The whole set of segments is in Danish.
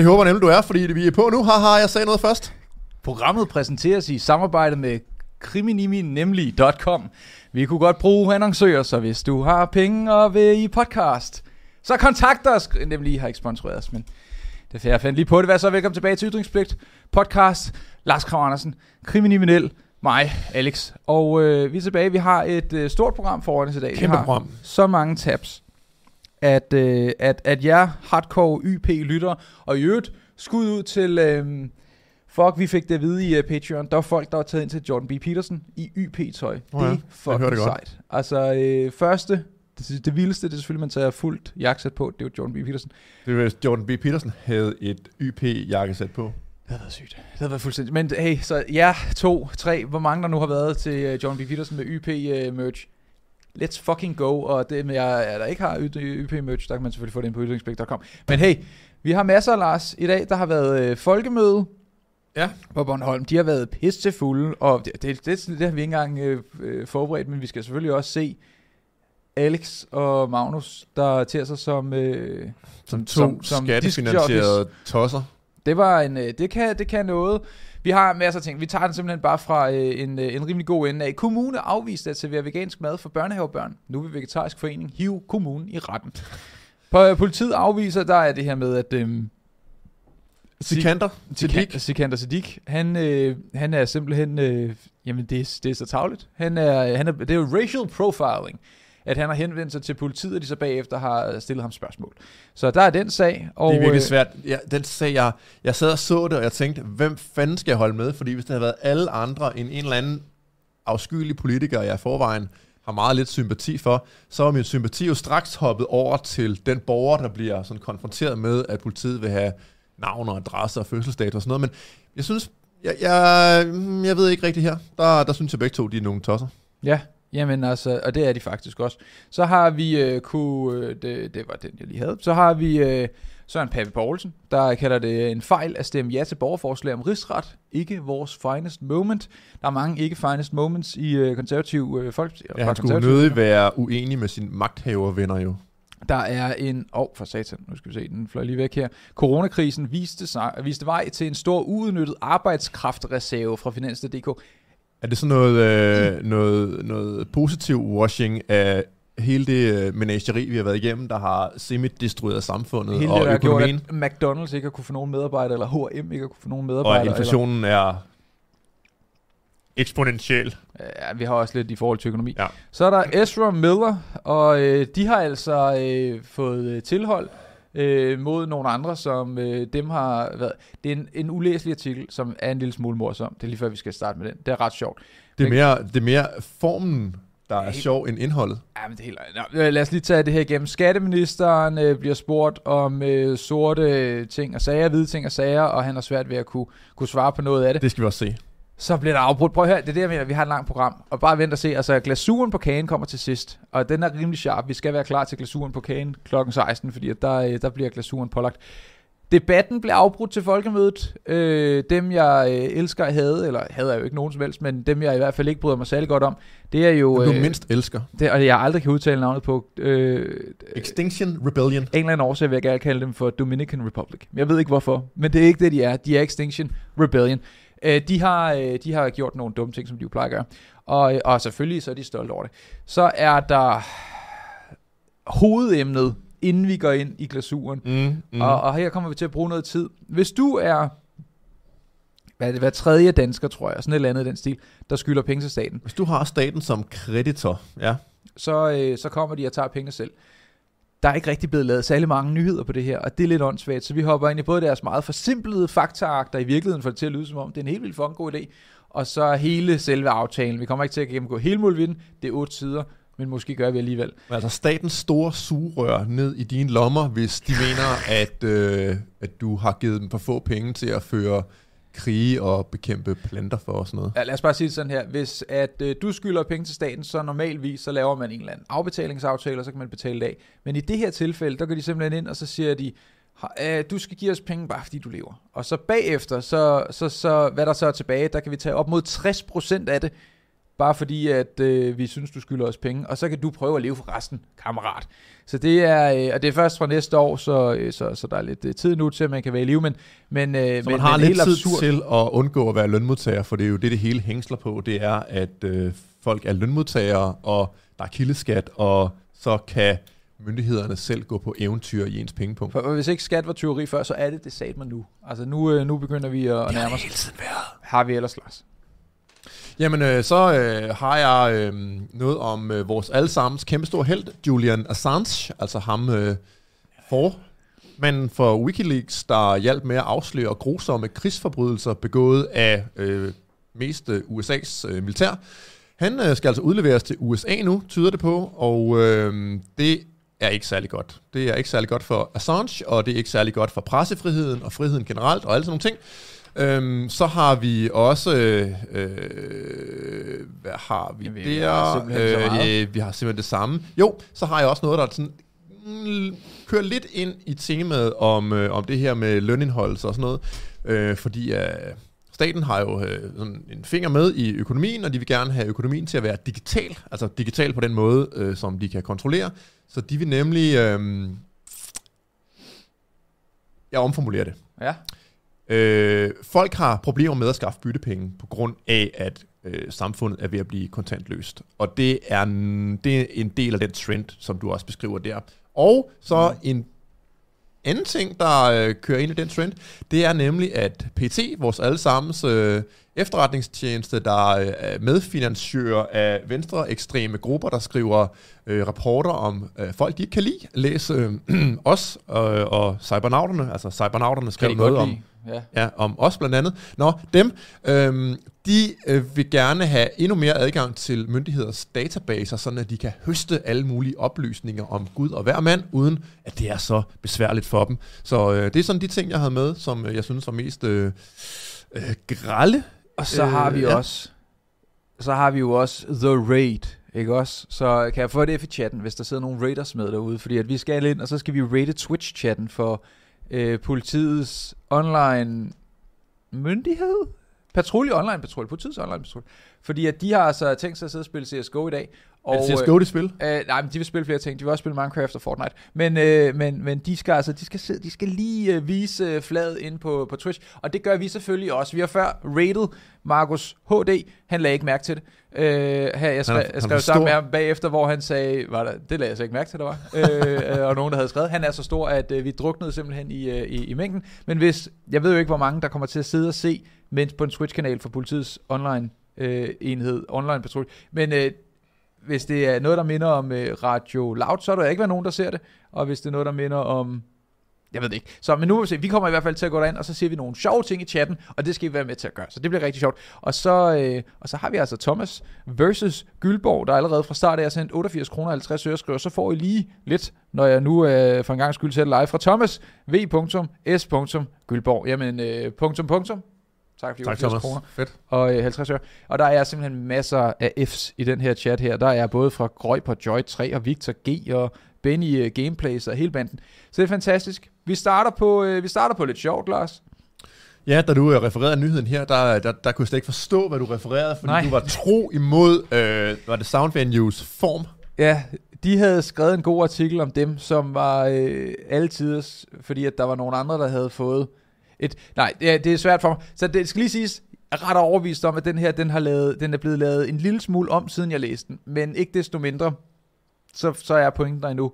Jeg håber nemlig, du er, fordi vi er på nu. Haha, jeg sagde noget først. Programmet præsenteres i samarbejde med kriminimi-nemlig.com. Vi kunne godt bruge annoncører, så hvis du har penge og vil i podcast, så kontakt os. Nemlig har ikke sponsoreret os, men det er jeg fandt lige på det. Hvad så? Velkommen tilbage til Ytringspligt podcast. Lars Krav Andersen, kriminel, mig, Alex. Og øh, vi er tilbage. Vi har et øh, stort program foran os i dag. vi Kæmpe har program. så mange tabs, at, øh, at, at jeg hardcore YP-lytter, og i øvrigt skud ud til... Øh, Fuck, vi fik det at vide i uh, Patreon. Der var folk, der var taget ind til Jordan B. Peterson i YP-tøj. Det ja, er jeg fucking det godt. sejt. Altså, øh, første, det, det vildeste, det er selvfølgelig, man tager fuldt jakkesæt på. Det er jo Jordan B. Peterson. Det var, Jordan B. Peterson havde et YP-jakkesæt på. Det havde været sygt. Det havde været fuldstændig. Men hey, så ja, to, tre, hvor mange der nu har været til uh, Jordan B. Peterson med YP-merch. Let's fucking go. Og det med jer, der ikke har YP-merch, der kan man selvfølgelig få det ind på ytringsblik.com. Men hey, vi har masser, Lars, i dag. Der har været øh, folkemøde Ja. på Bornholm. De har været pisse fulde, og det, det, det, det har vi ikke engang øh, øh, forberedt, men vi skal selvfølgelig også se Alex og Magnus, der til sig som... Øh, Som to som, som skattefinansierede tosser. det var en... Øh, det, kan, det kan noget. Vi har masser af ting. Vi tager den simpelthen bare fra øh, en, øh, en rimelig god ende af. Kommune afviste at servere vegansk mad for børnehavebørn. Nu vil Vegetarisk Forening hive kommunen i retten. På, øh, politiet afviser, der er det her med, at... Øh, Sikander. Sikander, Sikander Siddiq, han, øh, han er simpelthen, øh, jamen det, er- det er så tavligt. Han er, han er, det er jo racial profiling, at han har henvendt sig til politiet, og de så bagefter har stillet ham spørgsmål. Så der er den sag. Og, det er virkelig øh, svært. Ja, den sag, jeg, jeg sad og så det, og jeg tænkte, hvem fanden skal jeg holde med? Fordi hvis det havde været alle andre end en eller anden afskyelig politiker, jeg i forvejen har meget lidt sympati for, så var min sympati jo straks hoppet over til den borger, der bliver sådan konfronteret med, at politiet vil have navn og adresse og fødselsdato og sådan noget. Men jeg synes, jeg, jeg, mm, jeg ved ikke rigtigt her. Der, der synes jeg begge to, de er nogle tosser. Ja, jamen altså, og det er de faktisk også. Så har vi, øh, kunne, øh, det, det var den, jeg lige havde, så har vi øh, Søren Pape Poulsen, der kalder det en fejl at stemme ja til borgerforslag om rigsret. Ikke vores finest moment. Der er mange ikke finest moments i øh, konservativ øh, folk. Ja, han skulle nødig være uenig med sine magthavervenner jo. Der er en, åh oh, for satan, nu skal vi se, den fløj lige væk her. Coronakrisen viste, sig, viste vej til en stor uudnyttet arbejdskraftreserve fra Finans.dk. Er det sådan noget, øh, noget, noget positiv washing af hele det øh, menageri, vi har været igennem, der har semi-destrueret samfundet Hele og det, der har gjort, økonomien, at McDonald's ikke har kunne få nogen medarbejdere, eller H&M ikke har kunne få nogen og medarbejdere. at inflationen er eksponentiel. Eller, ja, vi har også lidt i forhold til økonomi. Ja. Så er der Ezra Miller, og øh, de har altså øh, fået øh, tilhold øh, mod nogle andre, som øh, dem har været... Det er en, en ulæselig artikel, som er en lille smule morsom. Det er lige før, vi skal starte med den. Det er ret sjovt. Det er mere, det er mere formen, der er Helt- sjov end indholdet. Ja, men det er helt... Nå, øh, lad os lige tage det her igennem. Skatteministeren øh, bliver spurgt om øh, sorte ting og sager, hvide ting og sager, og han har svært ved at kunne, kunne svare på noget af det. Det skal vi også se. Så bliver der afbrudt. Prøv at høre, det er det, jeg mener. Vi har et langt program. Og bare vent og se. Altså, glasuren på kagen kommer til sidst. Og den er rimelig sharp. Vi skal være klar til glasuren på kagen klokken 16, fordi der, øh, der bliver glasuren pålagt. Debatten blev afbrudt til folkemødet. Øh, dem, jeg øh, elsker at have, eller hader jeg jo ikke nogen som helst, men dem, jeg i hvert fald ikke bryder mig særlig godt om, det er jo... Du Øh, mindst elsker. det, og jeg aldrig kan udtale navnet på. Øh, Extinction Rebellion. en eller anden årsag vil jeg gerne kalde dem for Dominican Republic. Jeg ved ikke hvorfor, men det er ikke det, de er. De er Extinction Rebellion. Øh, de, har, øh, de har gjort nogle dumme ting, som de jo plejer at gøre. Og, øh, og selvfølgelig så er de stolte over det. Så er der hovedemnet, inden vi går ind i glasuren. Mm, mm. Og, og her kommer vi til at bruge noget tid. Hvis du er hvad er det, hver tredje dansker, tror jeg, sådan et eller andet i den stil, der skylder penge til staten, Hvis du har staten som kreditor, ja, så, øh, så kommer de og tager pengene selv. Der er ikke rigtig blevet lavet særlig mange nyheder på det her, og det er lidt åndssvagt, så vi hopper ind i både deres meget forsimplede faktaakter, i virkeligheden får det til at lyde som om, det er en helt vildt fucking god idé, og så hele selve aftalen. Vi kommer ikke til at gennemgå hele Mulvinden, det er otte sider, men måske gør vi alligevel. altså statens store sugerør ned i dine lommer, hvis de mener, at, øh, at du har givet dem for få penge til at føre krige og bekæmpe planter for og sådan noget. Ja, lad os bare sige det sådan her. Hvis at øh, du skylder penge til staten, så normalvis så laver man en eller anden afbetalingsaftale, og så kan man betale det af. Men i det her tilfælde, der går de simpelthen ind, og så siger de, øh, du skal give os penge bare fordi du lever. Og så bagefter, så, så, så hvad der så er tilbage, der kan vi tage op mod 60% af det, bare fordi, at øh, vi synes, du skylder os penge, og så kan du prøve at leve for resten, kammerat. Så det er, øh, og det er først fra næste år, så, øh, så, så der er lidt øh, tid nu til, at man kan være i live, men, men, øh, Så men, man har men lidt helt tid absurd. til at undgå at være lønmodtager, for det er jo det, det hele hængsler på, det er, at øh, folk er lønmodtagere, og der er kildeskat, og så kan myndighederne selv gå på eventyr i ens pengepunkt. For hvis ikke skat var tyveri før, så er det det sat man nu. Altså nu, øh, nu begynder vi at, at nærme os. Har vi ellers, Lars? Jamen, øh, så øh, har jeg øh, noget om øh, vores allesammens kæmpestore held, Julian Assange, altså ham øh, for men for Wikileaks, der hjalp med at afsløre grusomme krigsforbrydelser begået af øh, mest øh, USA's øh, militær. Han øh, skal altså udleveres til USA nu, tyder det på, og øh, det er ikke særlig godt. Det er ikke særlig godt for Assange, og det er ikke særlig godt for pressefriheden og friheden generelt og alle sådan nogle ting. Øhm, så har vi også, øh, øh, hvad har vi Jamen, vi der? har meget. øh, vi har simpelthen det samme. Jo, så har jeg også noget, der er sådan, mm, kører lidt ind i temaet om, øh, om det her med lønindeholdelse og sådan noget. Øh, fordi øh, staten har jo øh, sådan en finger med i økonomien, og de vil gerne have økonomien til at være digital. Altså digital på den måde, øh, som de kan kontrollere. Så de vil nemlig... Øh, jeg omformulerer det. Ja. Øh, folk har problemer med at skaffe byttepenge på grund af, at øh, samfundet er ved at blive kontantløst. Og det er, en, det er en del af den trend, som du også beskriver der. Og så en anden ting, der øh, kører ind i den trend, det er nemlig, at PT, vores allesammens øh, efterretningstjeneste, der øh, er medfinansiør af venstre ekstreme grupper, der skriver øh, rapporter om øh, folk, de ikke kan lide, læse øh, os øh, og cybernauterne, altså cybernauterne de noget om? Ja. Ja, om os blandt andet. Nå, dem, øhm, de øh, vil gerne have endnu mere adgang til myndigheders databaser, sådan at de kan høste alle mulige oplysninger om Gud og hver mand, uden at det er så besværligt for dem. Så øh, det er sådan de ting, jeg havde med, som øh, jeg synes var mest øh, øh, grælde. Og så Øh, har vi ja. også, så har vi jo også The Raid, ikke også? Så kan jeg få det i chatten, hvis der sidder nogle raiders med derude, fordi at vi skal ind, og så skal vi raide Twitch-chatten for øh, politiets online myndighed? Patrulje, online patrulje, politiets online patrulje. Fordi at de har altså tænkt sig at sidde og spille CSGO i dag. Og, er det CSGO, de spil? Øh, nej, men de vil spille flere ting. De vil også spille Minecraft og Fortnite. Men, øh, men, men de skal altså, de skal, sidde, de skal lige øh, vise øh, fladet ind på, på Twitch. Og det gør vi selvfølgelig også. Vi har før rated Markus HD. Han lagde ikke mærke til det. Øh, her, jeg, skrev, Han jeg han skrev er sammen med ham bagefter, hvor han sagde, var der, det lagde jeg så ikke mærke til, der var. øh, øh, og nogen, der havde skrevet. Han er så stor, at øh, vi druknede simpelthen i, øh, i, i mængden. Men hvis, jeg ved jo ikke, hvor mange, der kommer til at sidde og se, mens på en Twitch-kanal for politiets online øh, enhed, online patrulje. Men øh, hvis det er noget, der minder om øh, Radio Loud, så er der ikke være nogen, der ser det. Og hvis det er noget, der minder om... Jeg ved det ikke. Så, men nu må vi se. Vi kommer i hvert fald til at gå derind, og så siger vi nogle sjove ting i chatten, og det skal vi være med til at gøre. Så det bliver rigtig sjovt. Og så, øh, og så har vi altså Thomas versus Gyldborg, der allerede fra start af har sendt 88 kroner 50 øre skriver. Så får I lige lidt, når jeg nu øh, for en gang skyld sætter live fra Thomas v.s. Gyldborg. Jamen, øh, punktum, punktum. Tak for de Tak, 88 Thomas. kroner Fedt. og øh, 50 øre. Og der er simpelthen masser af F's i den her chat her. Der er både fra Grøj på Joy 3 og Victor G og Benny uh, Gameplays og hele banden. Så det er fantastisk. Vi starter på, øh, vi starter på lidt sjovt, Lars. Ja, da du øh, refererede nyheden her, der, der, der kunne jeg slet ikke forstå, hvad du refererede, fordi Nej. du var tro imod, øh, var det Soundwave News form? Ja, de havde skrevet en god artikel om dem, som var øh, altid, fordi at der var nogle andre, der havde fået et... Nej, det er, det er svært for mig. Så det skal lige siges, jeg er ret overbevist om, at den her, den, har lavet, den er blevet lavet en lille smule om, siden jeg læste den. Men ikke desto mindre, så, så er pointen der endnu.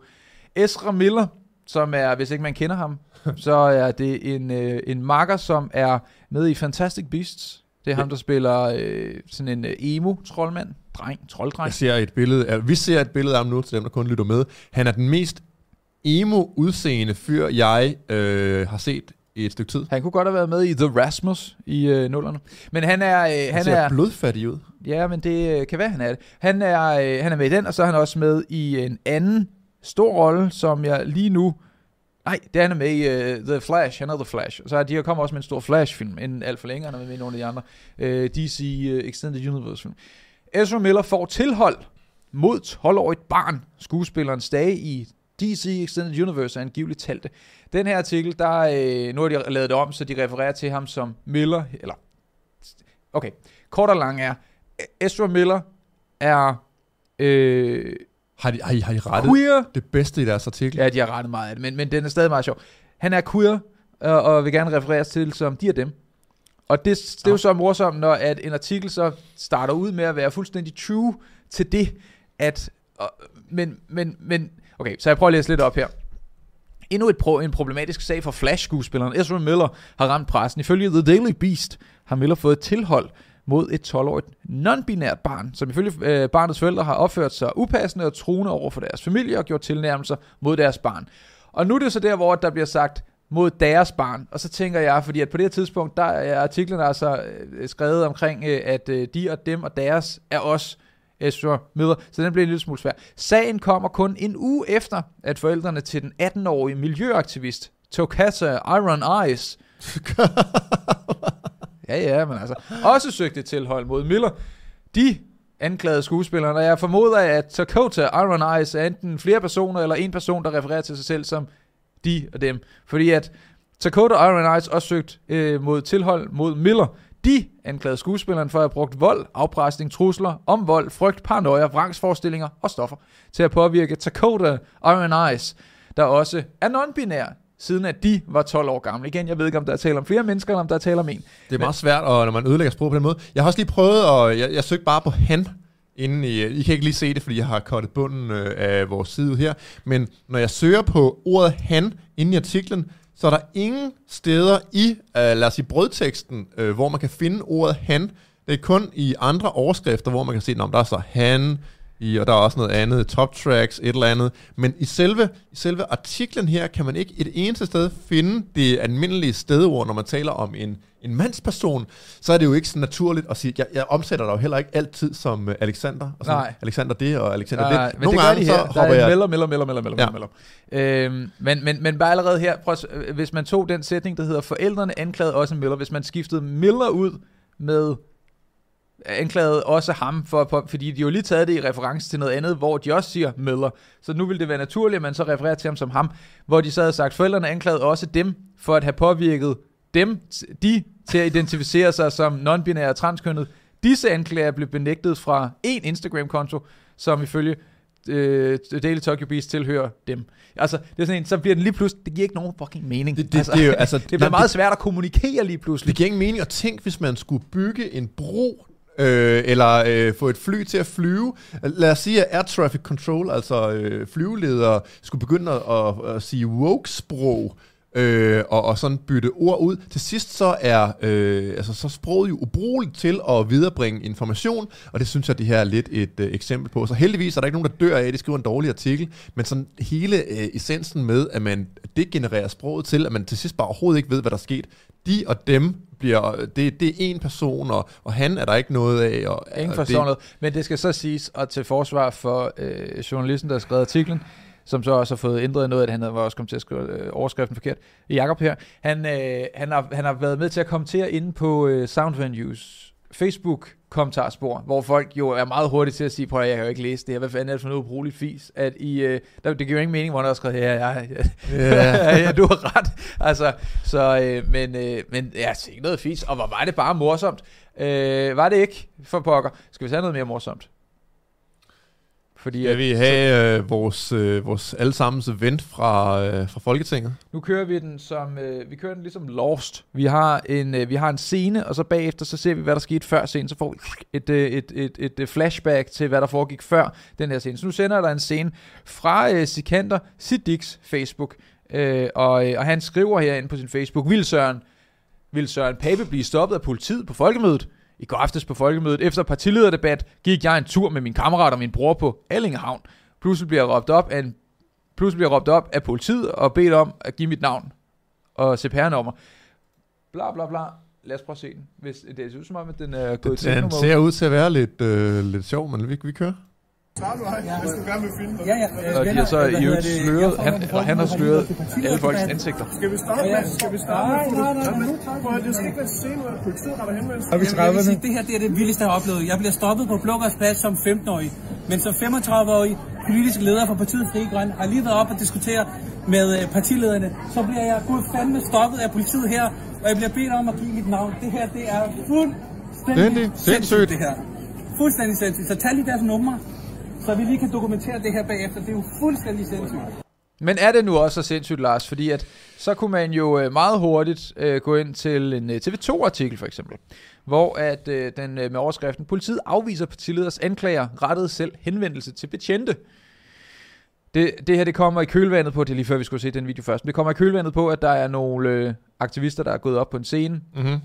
Ezra Miller, som er, hvis ikke man kender ham, så er det en, øh, en makker, som er med i Fantastic Beasts. Det er ham, der spiller øh, sådan en øh, emo-troldmand. Dreng, trolddreng. Jeg ser et billede af, vi ser et billede af ham nu, til dem, der kun lytter med. Han er den mest emo-udseende fyr, jeg øh, har set i et stykke tid. Han kunne godt have været med i The Rasmus i øh, nullerne. Men han er... Øh, Han, han ser er blodfattig ud. ja, men det øh, kan være, han er det. Han er, øh, han er med i den, og så er han også med i en anden stor rolle, som jeg lige nu... Nej, det er han med i uh, The Flash. Han er The Flash. Og så er de kommer også med en stor Flash-film, inden alt for længe. Han er med i nogle af de andre uh, DC uh, Extended Universe-film. Ezra Miller får tilhold mod 12-årigt barn. Skuespillerens dage i DC Extended Universe er angiveligt talte. Den her artikel, der øh, nu har de lavet det om, så de refererer til ham som Miller, eller okay, kort og lang er, Ezra Miller er øh, Har de, har I, har I rettet queer. det bedste i deres artikel? Ja, de har rettet meget af det, men, men den er stadig meget sjov. Han er queer, og, og vil gerne refereres til som de og dem. Og det, det er jo så morsomt, når at en artikel så starter ud med at være fuldstændig true til det, at... Og, men, men, men... Okay, så jeg prøver at læse lidt op her. Endnu et pro, en problematisk sag for Flash-skuespilleren Ezra Miller har ramt pressen. Ifølge The Daily Beast har Miller fået tilhold mod et 12-årigt non-binært barn, som ifølge øh, barnets forældre har opført sig upassende og truende over for deres familie og gjort tilnærmelser mod deres barn. Og nu er det så der, hvor der bliver sagt mod deres barn. Og så tænker jeg, fordi at på det her tidspunkt, der er artiklen altså øh, skrevet omkring, øh, at øh, de og dem og deres er os, Ezra Miller, så den bliver en lille smule svær. Sagen kommer kun en uge efter, at forældrene til den 18-årige miljøaktivist Tokata Iron Eyes Ja, ja, men altså, også søgte tilhold mod Miller. De anklagede skuespilleren, og jeg formoder, at Takota Iron Eyes er enten flere personer, eller en person, der refererer til sig selv som de og dem. Fordi at Dakota Iron Eyes også søgt øh, mod tilhold mod Miller. De anklagede skuespilleren for at have brugt vold, afpresning, trusler, om vold, frygt, paranoia, vrangsforestillinger og stoffer til at påvirke Dakota Iron Eyes, der også er non-binær, siden at de var 12 år gamle. Igen, jeg ved ikke, om der er tale om flere mennesker, eller om der er tale om en. Det er meget svært, og når man ødelægger sprog på den måde. Jeg har også lige prøvet, og jeg, jeg søgte bare på han, inden I, I kan ikke lige se det, fordi jeg har kottet bunden øh, af vores side her. Men når jeg søger på ordet han inde i artiklen, så er der ingen steder i, øh, lad os sige, brødteksten, øh, hvor man kan finde ordet han. Det er kun i andre overskrifter, hvor man kan se, om der er så han, i, og der er også noget andet, top tracks, et eller andet. Men i selve, i selve artiklen her, kan man ikke et eneste sted finde det almindelige stedord, når man taler om en, en mandsperson, så er det jo ikke så naturligt at sige, jeg, jeg omsætter dig jo heller ikke altid som uh, Alexander, og sådan, Nej. Alexander det, og Alexander Nej, det. men det gør de her. Der hopper er jeg... melder, melder, melder, melder, melder, Ja. melder. Øhm, men, men, men bare allerede her, prøv, øh, hvis man tog den sætning, der hedder, forældrene anklagede også Miller, hvis man skiftede Miller ud med anklagede også ham, for, for, fordi de jo lige taget det i reference til noget andet, hvor de også siger Miller. Så nu vil det være naturligt, at man så refererer til ham som ham, hvor de så havde sagt, forældrene anklagede også dem for at have påvirket dem, de, til at identificere sig som non-binære og transkønnet. Disse anklager blev benægtet fra en Instagram-konto, som ifølge øh, Daily Tokyo Beast tilhører dem. Altså, det er sådan en, så bliver den lige pludselig, det giver ikke nogen fucking mening. Det- det- altså, det er jo- altså, det bliver nej, meget det- svært at kommunikere lige pludselig. Det giver ingen mening at tænke, hvis man skulle bygge en bro, øh, eller øh, få et fly til at flyve. Lad os sige, at Air Traffic Control, altså øh, flyveledere, skulle begynde at, at, at sige woke-sprog, øh, og, og sådan bytte ord ud. Til sidst så er øh, altså, så sproget jo ubrugeligt til at viderebringe information, og det synes jeg, det her er lidt et øh, eksempel på. Så heldigvis er der ikke nogen, der dør af, at de skriver en dårlig artikel, men sådan hele øh, essensen med, at man degenererer sproget til, at man til sidst bare overhovedet ikke ved, hvad der er sket. De og dem bliver, det, det er en person, og, og han er der ikke noget af. Og, Ingen og forstår noget. Men det skal så siges, og til forsvar for øh, journalisten, der har skrevet artiklen, som så også har fået ændret noget, at han var også kommet til at skrive øh, overskriften forkert. Jakob her, han, øh, han, har, han har været med til at kommentere inde på øh, Soundvenues Facebook kommentarspor, hvor folk jo er meget hurtige til at sige, prøv at jeg kan jo ikke læse det her, hvad fanden er det for noget ubrugeligt fis, at I, øh, der, det giver jo ingen mening, hvor han har skrevet, ja, ja, ja, Ja. ja, du har ret, altså, så, øh, men, øh, men ja, det er ikke noget fis, og hvor var det bare morsomt, øh, var det ikke, for pokker, skal vi tage noget mere morsomt? Fordi Jeg at, vil have øh, vores, øh, vores allesammens event fra, øh, fra Folketinget. nu kører vi den som, øh, vi kører den ligesom Lost. Vi har en, øh, vi har en scene, og så bagefter, så ser vi, hvad der skete før scenen. Så får vi et, øh, et, et, et, flashback til, hvad der foregik før den her scene. Så nu sender der en scene fra øh, Sikander Siddiqs Facebook, øh, og, øh, og han skriver herinde på sin Facebook, vil Søren, vil Søren Pape blive stoppet af politiet på folkemødet? I går aftes på folkemødet, efter partilederdebat, gik jeg en tur med min kammerat og min bror på Allingehavn. Pludselig bliver jeg råbt op af en pludselig bliver jeg råbt op af politiet og bedt om at give mit navn og CPR-nummer. Bla bla bla. Lad os prøve at se den. Hvis, det ser ud som om, at den er gået til Den ser ud til at være lidt, øh, lidt sjov, men vi, vi kører. Ja, ja. øh, Og de har så i øvrigt sløret, han, og han har sløret alle folks ansigter. Skal vi starte med, skal vi starte Nej, med, nej, nej, nej. prøv at det skal ikke være scene, hvor politiet retter henvendelse. Jeg vil sige, det her det er det vildeste, jeg har oplevet. Jeg bliver stoppet på Blågårds Plads som 15-årig. Men som 35-årig politisk leder for partiet Frie Grønne har lige været op og diskutere med øh, partilederne. Så bliver jeg gud fandme stoppet af politiet her, og jeg bliver bedt om at give mit navn. Det her, det er er fuldstændig det. Sindssygt. det her. fuldstændig sindssygt. Så tag lige deres numre, så vi lige kan dokumentere det her bagefter. Det er jo fuldstændig sindssygt. Men er det nu også så sindssygt, Lars? Fordi at så kunne man jo øh, meget hurtigt øh, gå ind til en øh, TV2-artikel for eksempel, hvor at øh, den øh, med overskriften, politiet afviser partileders anklager, rettede selv henvendelse til betjente. Det, det her det kommer i kølvandet på, det er lige før vi skulle se den video først, men det kommer i kølvandet på, at der er nogle øh, aktivister, der er gået op på en scene Mm-hmm.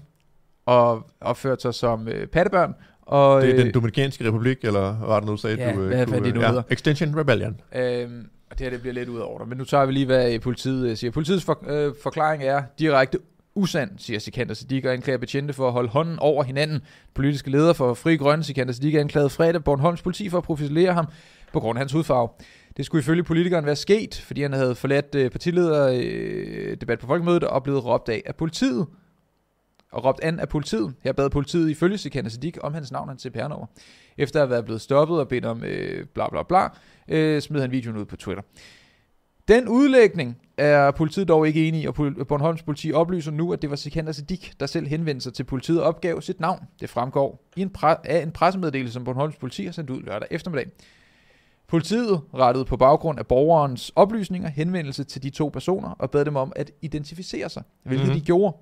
og opført sig som øh, pattebørn. Og, Det er øh, den Dominikanske Republik, eller var det nu, du sagde? Ja, du, øh, hvad- kunne, det nu ja, hedder. Extension Rebellion. Øhm, og det her det bliver lidt ud over dig. Men nu tager vi lige, hvad øh, politiet øh, siger. Politiets for, øh, forklaring er direkte usand, siger Sikander Siddiq, og anklager betjente for at holde hånden over hinanden. Politiske leder for Fri Grønne, Sikander Siddiq, anklagede fredag Bornholms politi for at profilere ham på grund af hans hudfarve. Det skulle ifølge politikeren være sket, fordi han havde forladt øh, partileder øh, debat på folkemødet og blevet råbt af af politiet. Og råbt an af politiet. Her bad politiet ifølge Sikander Siddiq om hans navn og hans CPR-nummer. Efter at være blevet stoppet og bedt om øh, bla bla bla, øh, smed han videoen ud på Twitter. Den udlægning er politiet dog ikke enige i, og Bornholms politi oplyser nu, at det var Sikander Siddiq, der selv henvendte sig til politiet og opgav sit navn. Det fremgår i en pre- af en pressemeddelelse, som Bornholms politi har sendt ud lørdag eftermiddag. Politiet rettede på baggrund af borgerens oplysninger henvendelse til de to personer og bad dem om at identificere sig, hvilket Mhm. mm-hmm. de gjorde.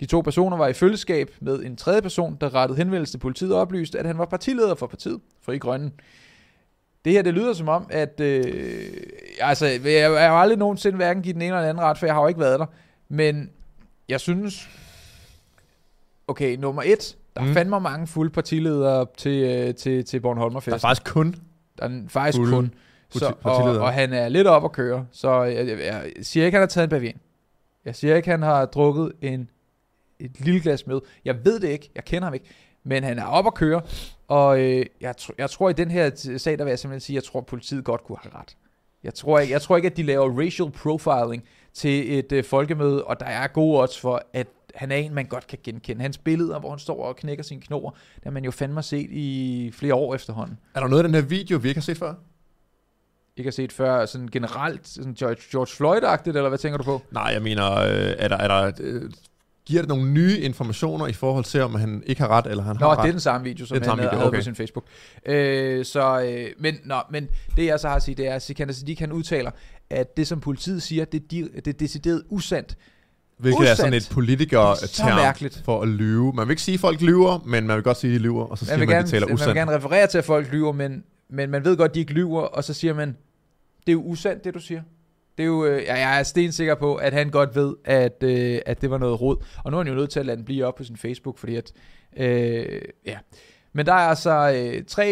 De to personer var i følgeskab med en tredje person, der rettede henvendelse til politiet og oplyste, at han var partileder for partiet, Fri Grønne. Det her, det lyder som om, at... Øh, altså, jeg, jeg har aldrig nogensinde hverken givet den ene eller den anden ret, for jeg har jo ikke været der. Men jeg synes... Okay, nummer et. Der er Mm. fandme mange fulde partiledere til, øh, til, til Der Bornholmerfest. er faktisk kun Der er faktisk fulde kun. Så, og, og han er lidt op at køre. Så jeg, jeg, jeg siger ikke, han har taget en bavian. Jeg siger ikke, han har drukket en, et lille glas med. Jeg ved det ikke. Jeg kender ham ikke. Men han er op at køre. Og øh, jeg, tr- jeg tror, i den her sag, der vil jeg simpelthen sige, jeg tror, at politiet godt kunne have ret. Jeg tror ikke, jeg tror ikke at de laver racial profiling til et øh, folkemøde, og der er gode odds for, at han er en, man godt kan genkende. Hans billeder, hvor han står og knækker sine knor, der man jo fandme set i flere år efterhånden. Er der noget af den her video, vi ikke har set før? ikke har set før, sådan generelt, sådan George, George Floyd-agtigt, eller hvad tænker du på? Nej, jeg mener, øh, er der, er der, øh, giver det nogle nye informationer i forhold til, om han ikke har ret, eller han Nå, har det ret? er den samme video, som Det den han video, havde okay. på sin Facebook. Øh, så, øh, men, nå, men det jeg så har at sige, det er, at Sikander Siddiq han udtaler, at det som politiet siger, det, er di- det er decideret usandt. Hvilket er sådan usandt. et politiker Så mærkeligt. for at lyve. Man vil ikke sige, at folk lyver, men man vil godt sige, at de lyver, og så siger Man man, at de taler man vil usandt. gerne referere til, at folk lyver, men, men man ved godt, at de ikke lyver, og så siger man, det er jo usandt, det du siger. Det er jo, øh, ja, jeg er stensikker på, at han godt ved, at, øh, at det var noget rod. Og nu er han jo nødt til at lade den blive op på sin Facebook, fordi at, øh, ja. Men der er altså øh, 3.800,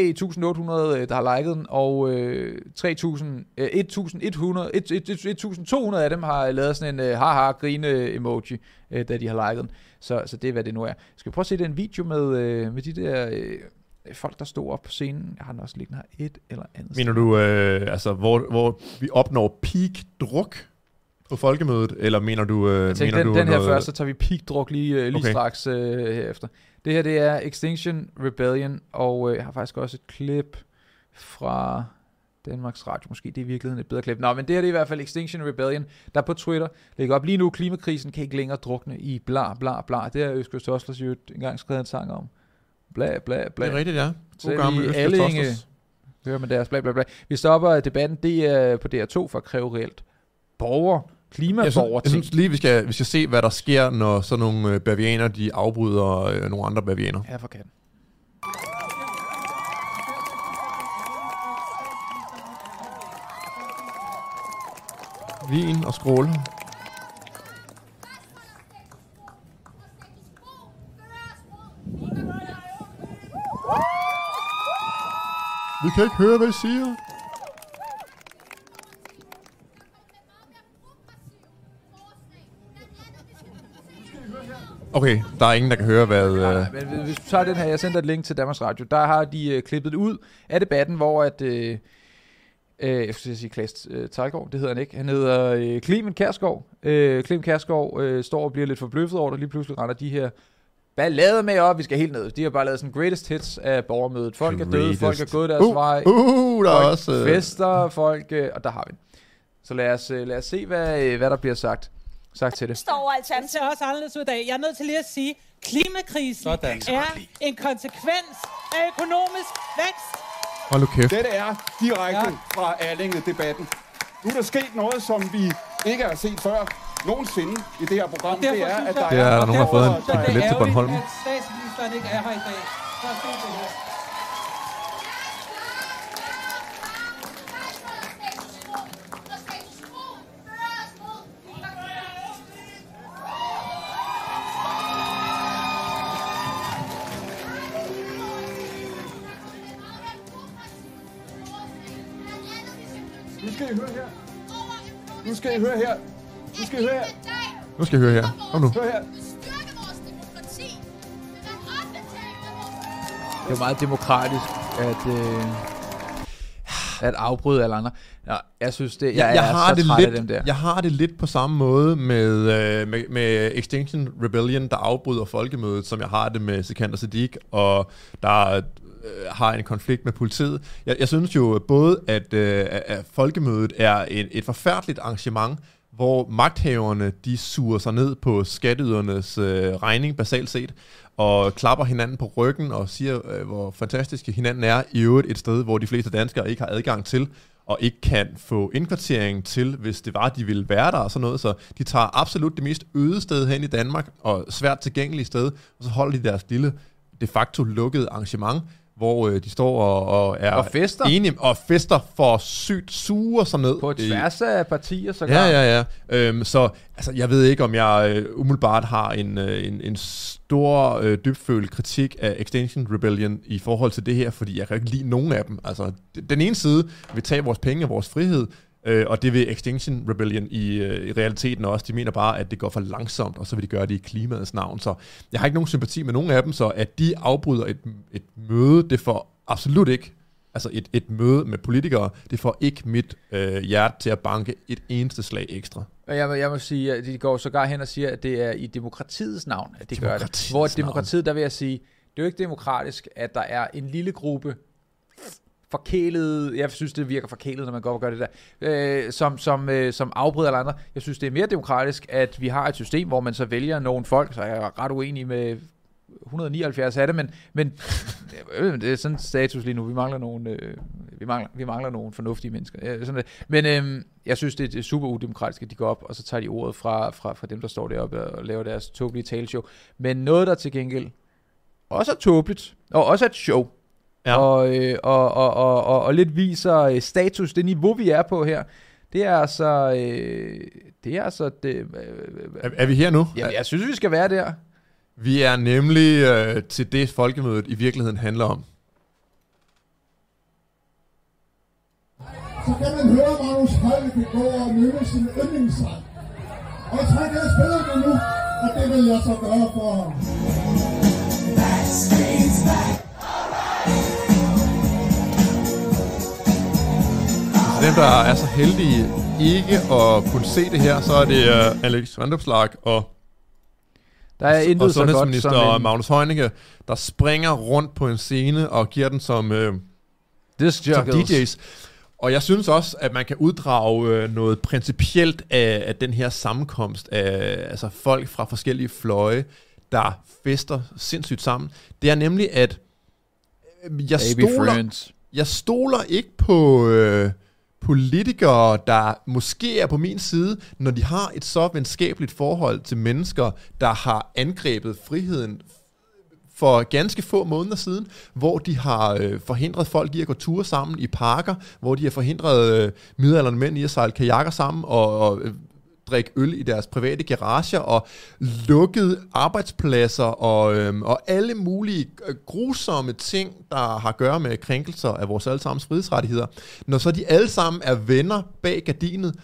øh, der har liket den, og øh, 3.000, øh, 1.200 af dem har lavet sådan en øh, haha grine emoji, øh, da de har liket den. Så, så det er, hvad det nu er. Skal vi prøve at se den video med, øh, med de der øh, folk, der stod op på scenen? Jeg har den også liggende her et eller andet. Mener du, øh, altså, hvor, hvor vi opnår peak druk på folkemødet, eller mener du, øh, Jeg tænkte, mener den, du den her noget, først, så tager vi peak druk lige, øh, lige Okay. straks øh, herefter. Det her, det er Extinction Rebellion, og øh, jeg har faktisk også et klip fra Danmarks Radio. Måske det er i virkeligheden et bedre klip. Nå, men det her det er i hvert fald Extinction Rebellion, der på Twitter lægger op lige nu, klimakrisen kan ikke længere drukne i bla bla bla. Det har Øskøs Toslers jo engang skrevet en sang om. Bla bla bla. Det er rigtigt, ja. God gammel Allinge. Hører man deres bla bla bla. Vi stopper debatten, det er på DR2 for at kræve reelt borger, Jeg klimaborger synes, jeg synes lige, vi skal, vi skal se, hvad der sker, når sådan nogle øh, bavianer, de afbryder øh, nogle andre bavianer. Ja, for katten. Vin og skråle. Vi kan ikke høre, hvad I siger. Okay, der er ingen, der kan høre, hvad... Nej, Øh, nej, men hvis du tager den her, jeg sender et link til Danmarks Radio, der har de øh, klippet ud af debatten, hvor at, øh, øh, jeg skulle sige Klaas øh, Tejlgaard, det hedder han ikke, han hedder øh, Clemen Kærskov. Øh, Clemen Kærskov øh, står og bliver lidt forbløffet over, at lige pludselig render de her ballader med op, vi skal helt ned. De har bare lavet sådan greatest hits af borgermødet. Folk er døde, folk er Greatest. gået deres uh, vej, uh, der er folk også... Øh, fester, folk, øh, og der har vi. Så lad os, øh, lad os se, hvad, øh, hvad der bliver sagt, sagt til det. står Den alternativ. ser også anderledes ud i dag. Jeg er nødt til lige at sige, klimakrisen Sådan. er en konsekvens af økonomisk vækst. Hold nu kæft. Dette er direkte ja. fra Allinge-debatten. Nu er der sket noget, som vi ikke har set før nogensinde i det her program. Det er, at der Det er, der er... nogen, der har fået en, en billet til Bornholm. at statsministeren ikke er her i dag. Så er det det her. Nu skal I høre her. Nu skal I høre her. Nu skal I høre her. Nu skal jeg høre her. Kom nu. Hør her. Det er meget demokratisk at, øh, at afbryde alle andre. Nå, jeg synes det, jeg, jeg, jeg er har så det træt lidt, af dem der. Jeg har det lidt på samme måde med, øh, med, med Extinction Rebellion, der afbryder folkemødet, som jeg har det med Sikander Siddiq, og der øh, har en konflikt med politiet. Jeg, jeg synes jo både, at, øh, at folkemødet er en, et forfærdeligt arrangement, hvor magthaverne de suger sig ned på skatteydernes øh, regning basalt set, og klapper hinanden på ryggen og siger, øh, hvor fantastiske hinanden er, i øvrigt et sted, hvor de fleste danskere ikke har adgang til, og ikke kan få indkvartering til, hvis det var, de ville være der og sådan noget. Så de tager absolut det mest øde sted hen i Danmark, og svært tilgængelige sted, og så holder de deres lille, de facto lukkede arrangement, hvor øh, de står og, og er Og fester. enige, og fester for sygt suger sig ned. På tværs af partier, så Ja, ja, ja. Øhm, så altså, jeg ved ikke, om jeg øh, umiddelbart har en, øh, en, en stor, øh, dybfølt kritik af Extinction Rebellion i forhold til det her, fordi jeg kan ikke lide nogen af dem. Altså, den ene side vil tage vores penge og vores frihed, øh, og det vil Extinction Rebellion i, øh, i realiteten også. De mener bare, at det går for langsomt, og så vil de gøre det i klimaets navn. Så jeg har ikke nogen sympati med nogen af dem, så at de afbryder et, et møde, det får absolut ikke altså et, et møde med politikere, det får ikke mit øh, hjerte til at banke et eneste slag ekstra. Og jeg, må- jeg må sige, at de går sågar hen og siger, at det er i demokratiets navn, at de gør det. Hvor demokratiet, der vil jeg sige, det er jo ikke demokratisk, at der er en lille gruppe forkælet, jeg synes, det virker forkælet, når man går og gør det der, øh, som, som, øh, som afbryder eller andre. Jeg synes, det er mere demokratisk, at vi har et system, hvor man så vælger nogle folk, så jeg er ret uenig med 179 af det, men, men øh, det er sådan status lige nu. Vi mangler nogle, øh, vi mangler, vi mangler nogle fornuftige mennesker. Øh, sådan det. Men øh, jeg synes, det er super udemokratisk, at de går op, og så tager de ordet fra, fra, fra dem, der står deroppe og laver deres tåbelige taleshow. Men noget, der til gengæld også er tåbeligt, og også er et show, Ja. og, øh, og, og, og, og, og lidt viser øh, status, det niveau, vi er på her, det er altså, øh, det er altså, det, øh, Er, er vi her nu? jamen, jeg synes, vi skal være der. Vi er nemlig øh, til det, folkemødet i virkeligheden handler om. så kan man høre Magnus Heunicke gå og nynne sin yndlingssang. Og så kan jeg spille det nu, og det vil jeg så gøre for ham. Til dem, der er så heldige ikke at kunne se det her, så er det uh, Alex Vandopslag og, Der er og intet så godt sundhedsminister som en, Magnus Heunicke, der springer rundt på en scene og giver den som, øh, som. DJ's. Og jeg synes også, at man kan uddrage øh, noget principielt af, af den her sammenkomst af altså folk fra forskellige fløje, der fester sindssygt sammen. Det er nemlig, at øh, jeg Baby stoler, friends. jeg stoler ikke på øh, politikere, der måske er på min side, når de har et så venskabeligt forhold til mennesker, der har angrebet friheden for ganske få måneder siden, hvor de har øh, forhindret folk i at gå ture sammen i parker, hvor de har forhindret øh, midaldrende mænd i at sejle kajakker sammen og, og øh, drikke øl i deres private garager og lukkede arbejdspladser og, øhm, og alle mulige øh, grusomme ting, der har at gøre med krænkelser af vores allesammens frihedsrettigheder. Når så de alle sammen er venner bag gardinet,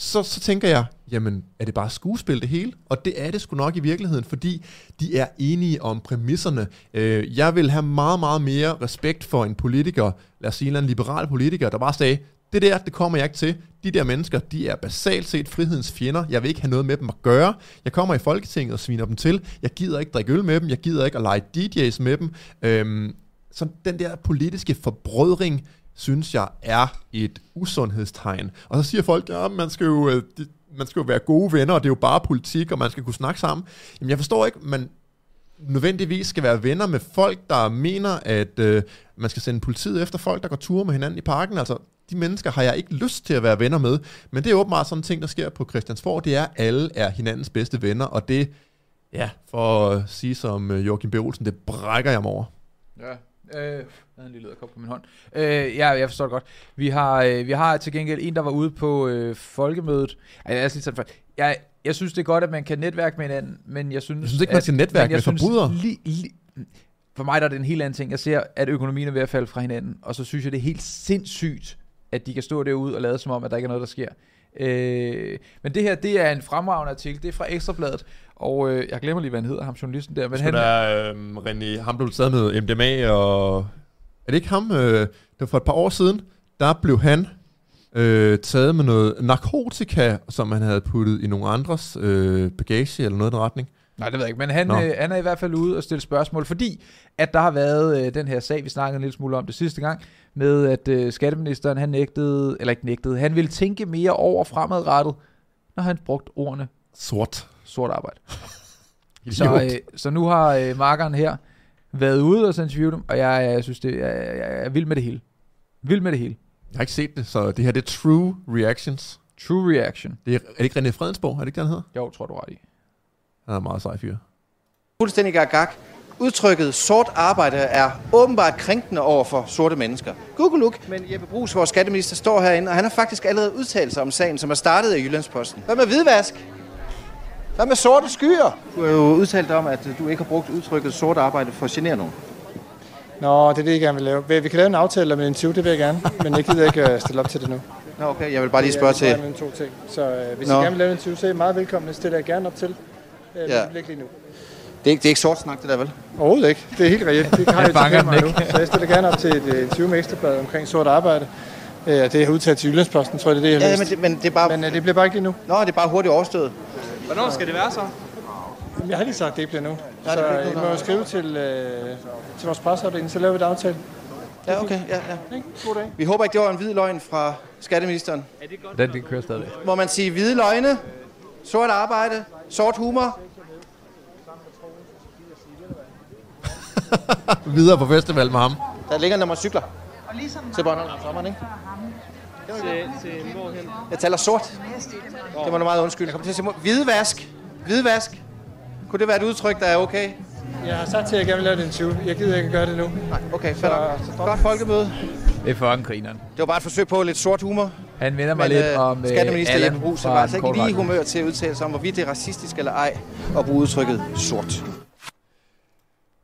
så, så tænker jeg, jamen, er det bare skuespil det hele? Og det er det sgu nok i virkeligheden, fordi de er enige om præmisserne. Øh, jeg vil have meget, meget mere respekt for en politiker, lad os sige en liberal politiker, der bare sagde, det der, det kommer jeg ikke til. De der mennesker, de er basalt set frihedens fjender. Jeg vil ikke have noget med dem at gøre. Jeg kommer i Folketinget og sviner dem til. Jeg gider ikke drikke øl med dem. Jeg gider ikke at lege DJ's med dem. Øhm, så den der politiske forbrødring, synes jeg er et usundhedstegn. Og så siger folk, ja, man skal jo, øh, de- man skal jo være gode venner, og det er jo bare politik, og man skal kunne snakke sammen. Jamen jeg forstår ikke, man, nødvendigvis skal være venner med folk, der mener, at øh, man skal sende politiet efter folk, der går ture med hinanden i parken. Altså, de mennesker har jeg ikke lyst til at være venner med. Men det er åbenbart sådan en ting, der sker på Christiansborg. Det er, at alle er hinandens bedste venner, og det, ja, for at sige som øh, Joachim B. Olsen, det brækker jeg mig over. Ja. Øh, jeg havde en lille på min hånd. Øh, ja, jeg forstår det godt. Vi har, øh, vi har til gengæld en, der var ude på øh, folkemødet. Ej, jeg, er lidt sådan jeg, jeg synes, det er godt, at man kan netværke med hinanden, men jeg synes... Jeg synes ikke, man skal netværke med forbrydere. Li, li, for mig der er det en helt anden ting. Jeg ser, at økonomien er ved at falde fra hinanden, og så synes jeg, det er helt sindssygt, at de kan stå derude og lade som om, at der ikke er noget, der sker. Øh, men det her, det er en fremragende artikel. Det er fra Ekstrabladet, og øh, jeg glemmer lige, hvad han hedder, ham journalisten der. Men Men han, han er øh, René, ham blev taget med MDMA, og er det ikke ham? Øh, det var for et par år siden, der blev han øh, taget med noget narkotika, som han havde puttet i nogle andres øh, bagage, eller noget i den retning. Nej, det ved jeg ikke, men han, Nå. øh, han er i hvert fald ude og stille spørgsmål, fordi at der har været øh, den her sag, vi snakkede en lille smule om det sidste gang, med at øh, skatteministeren, han nægtede, eller ikke nægtede, han ville tænke mere over fremadrettet, når han brugte ordene Sort. sort arbejde. Så, øh, så nu har øh, markeren her været ude og interviewe dem, og jeg, jeg synes, det, jeg, jeg, jeg er vild med det hele. Vild med det hele. Jeg har ikke set det, så det her det er True Reactions. True reaction. Det er, er det ikke René Fredensborg? Er det ikke det, han hedder? Jo, tror du ret i. Han er en meget sej fyr. Fuldstændig gag Udtrykket sort arbejde er åbenbart krænkende over for sorte mennesker. Google look. Men Jeppe Brugs, vores skatteminister, står herinde, og han har faktisk allerede udtalt sig om sagen, som er startet i Jyllandsposten. Hvad med hvidvask? Hvad med sorte skyer? Du har jo udtalt dig om, at du ikke har brugt udtrykket sort arbejde for at genere nogen. Nå, det er det, jeg gerne vil lave. Vi kan lave en aftale om en interview, det vil jeg gerne. Men jeg gider ikke øh, stille op til det nu. Nå, okay, jeg vil bare lige spørge Det er til... mellem to ting. Så øh, hvis Nå. I gerne vil lave en interview, så er I meget velkommen. Det stiller jeg gerne op til. Øh, Ja. ja. Ikke lige nu. Det er ikke, det er ikke sort snak, det der vel? Overhovedet ikke. Det er helt reelt. Det har jeg fanger til mig nu. Så jeg stiller gerne op til et øh, interview med Ekstrabladet omkring sort arbejde. Øh, det jeg udtalt til Jyllandsposten, tror jeg, det er det, jeg har Ja, men det, men det er bare... Men øh, det bliver bare ikke lige nu. Nå, det er bare hurtigt overstået. Hvornår skal det være så? Jamen, jeg har lige sagt, at det ikke bliver nu. Nej, det så bliver ikke I må skrive til, øh, til vores presseafdeling, så laver vi et aftale. Ja, okay, ja, ja. God dag. Vi håber ikke, det var en hvid løgn fra skatteministeren. Den, den kører stadig. Må man sige hvide løgne, sort arbejde, sort humor? Videre på festival med ham. Der ligger nummer cykler. Til Bornholm om sommeren, ikke? Jeg taler sort. Det må du meget undskylde. Jeg kommer til at sige mod- hvidvask. Hvidvask. Kunne det være et udtryk, der er okay? Jeg har sagt til, at jeg gerne vil lave et interview. Jeg gider ikke gøre det nu. Nej, okay, fair. Så- så Godt folkemøde. Det er fucking grineren. Det var bare et forsøg på lidt sort humor. Han minder mig Men lidt øh, om øh, skatteminister Allan Jeppe Brugs var altså ikke lige i humør til at udtale sig om, hvorvidt det er racistisk eller ej at bruge udtrykket sort.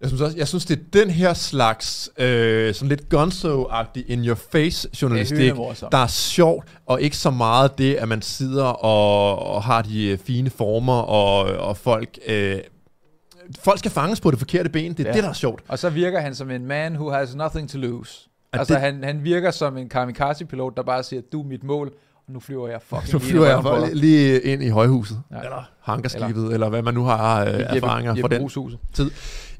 Jeg synes også, jeg synes, det er den her slags øh, sådan lidt gonzo-agtig in your face journalistik, Det er hyldemorsomt. der er sjovt, og ikke så meget det, at man sidder og, og har de øh, fine former, og, og folk, øh, folk skal fanges på det forkerte ben. Det er ja. det, der er sjovt. Og så virker han som en man who has nothing to lose. Altså det- han, han virker som en kamikaze-pilot, der bare siger, du er mit mål, og nu flyver jeg fucking lige flyver jeg for, lige ind i højhuset, Ja. eller hankerskibet, eller, eller hvad man nu har øh, Jeppe- erfaringer Jeppe fra den Brugshuset. tid.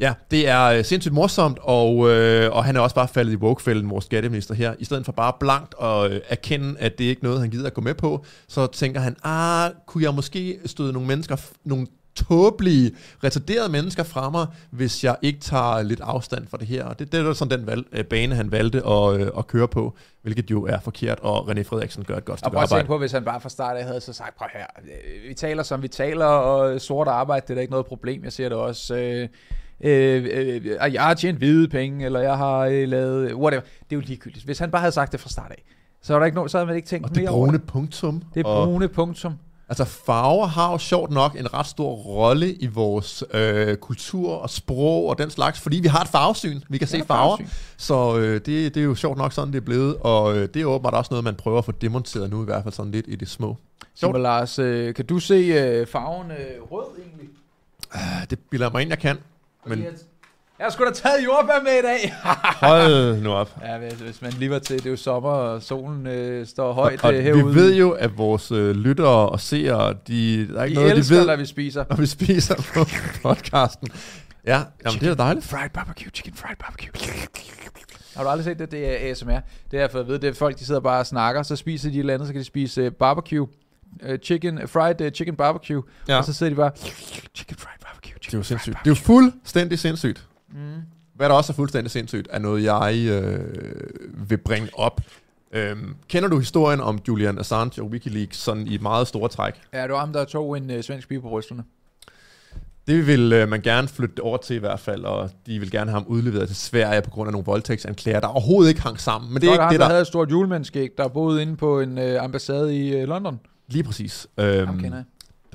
Ja, det er øh, sindssygt morsomt, og, øh, og han er også bare faldet i wokefælden, vores skatteminister her. I stedet for bare blankt at øh, erkende, at det ikke er noget, han gider at gå med på, så tænker han, ah, kunne jeg måske støde nogle mennesker, nogle tåbelige, retarderede mennesker fra mig, hvis jeg ikke tager lidt afstand fra det her. Og det, det er sådan den valg, øh, bane, han valgte at, øh, at køre på, hvilket jo er forkert, og René Frederiksen gør et godt Og stykke prøv at tænke arbejde. på, hvis han bare fra start af havde så sagt, prøv her, øh, vi taler som vi taler, og sort arbejde, det er da ikke noget problem. Jeg ser det også, øh, øh, øh, jeg har tjent hvide penge, eller jeg har øh, lavet, whatever. Det er jo ligegyldigt. Hvis han bare havde sagt det fra start af, så, var der ikke nogen, så havde man ikke tænkt Og det mere over brune det. punktum. Det er og- brune punktum. Altså farver har jo sjovt nok en ret stor rolle i vores øh, kultur og sprog og den slags, fordi vi har et farvesyn. Vi kan se farver. farvesyn. Så øh, det, det er jo sjovt nok sådan, det er blevet. Og øh, det er åbenbart også noget, man prøver at få demonteret nu, i hvert fald sådan lidt i det små. Simon Lars, øh, kan du se øh, farven øh, rød egentlig? Ah, Det bilder mig ind, jeg kan. Men Jeg, jeg sgu da taget jordbær med i dag. hold nu op. ja, hvis, hvis man lige var til, det er jo sommer, og solen øh, står højt Og øh, vi herude. ved jo, at vores øh, lyttere og seere, de, der er ikke de noget, elsker, de ved, når vi spiser. når vi spiser på podcasten. Ja, jamen, det er dejligt. Fried barbecue, chicken fried barbecue. Har du aldrig set det? Det er ASMR. Det har jeg fået at vide. Det er folk, de sidder bare og snakker, så spiser de et eller andet, så kan de spise øh, barbecue uh, chicken, fried chicken barbecue, Ja. og så sidder de bare, chicken fried barbecue, Det er chicken jo sindssygt. Det er jo fuldstændig sindssygt. Mm. Hvad der også er fuldstændig sindssygt, er noget, jeg øh, vil bringe op. Øhm, kender du historien om Julian Assange og Wikileaks sådan i et meget store træk? Ja, det var ham, der tog en uh, svensk pige på brysterne. Det vil øh, man gerne flytte over til i hvert fald, og de vil gerne have ham udleveret til Sverige på grund af nogle voldtægtsanklager, der overhovedet ikke hang sammen. Men det er ikke ham, det, der der... havde et stort julemandskæg, der boede inde på en uh, ambassade i uh, London. Lige præcis. Øhm, Ham kender jeg.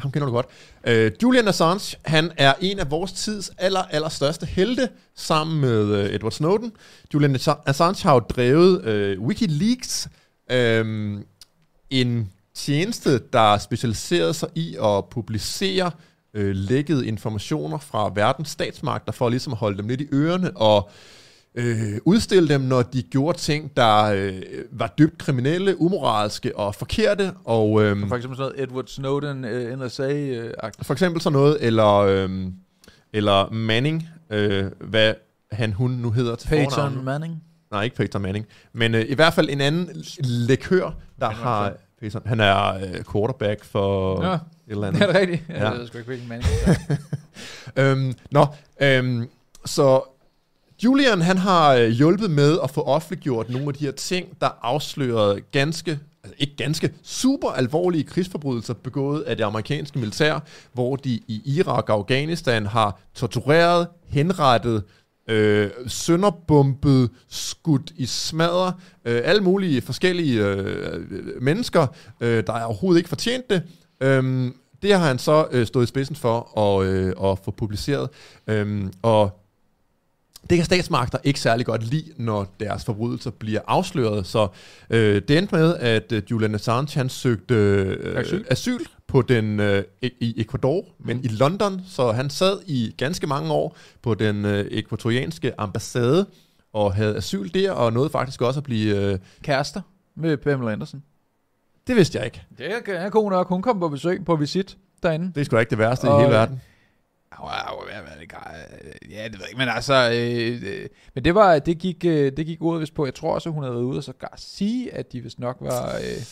Ham kender du godt. Øh, Julian Assange, han er en af vores tids aller, aller største helte, sammen med øh, Edward Snowden. Julian Assange har jo drevet øh, Wikileaks, øh, en tjeneste, der specialiserede sig i at publicere øh, lækkede informationer fra verdens statsmagter, for ligesom at holde dem lidt i ørerne og øh, udstille dem, når de gjorde ting, der øh, var dybt kriminelle, umoralske og forkerte. Og, øh, For eksempel sådan noget Edward Snowden, uh, NSA-agtigt. for eksempel sådan noget, eller, øhm, eller Manning, øh, hvad han hun nu hedder til Peyton fornavn. Manning. Nej, ikke Peyton Manning. Men øh, i hvert fald en anden lekør, der er har... Peyton, han er øh, quarterback for Ja. et eller Er andet. det rigtigt? Ja. Ja. Jeg ved sgu ikke, hvilken er. øhm, nå, øhm, så Julian han har øh, hjulpet med at få offentliggjort nogle af de her ting, der afslørede ganske, altså ikke ganske, super alvorlige krigsforbrydelser begået af det amerikanske militær, hvor de i Irak og Afghanistan har tortureret, henrettet, øh, sønderbumpet, skudt i smadre, øh, alle mulige forskellige øh, øh mennesker, øh, der overhovedet ikke fortjent det. Øh, det har han så øh, stået i spidsen for at, øh, at få publiceret. Øh, og det kan statsmagter ikke særlig godt lide, når deres forbrydelser bliver afsløret. Så øh, det endte med, at øh, Julian Assange han søgte øh, Asyl. asyl på den øh, i- Ecuador, men i London. Så han sad i ganske mange år på den øh, ekvatorianske ambassade og havde asyl der, og nåede faktisk også at blive... Øh, Kærester med Pamela Anderson. det vidste jeg ikke. Det er, er god nok. Hun kom på besøg, på visit derinde. Det er sgu ikke det værste Og- i hele verden. Ja, det ved jeg ikke, men altså, øh, øh, men det var, det gik, øh, det gik ordet vist på, jeg tror også, hun havde været ude og så sige, at de vist nok var, øh,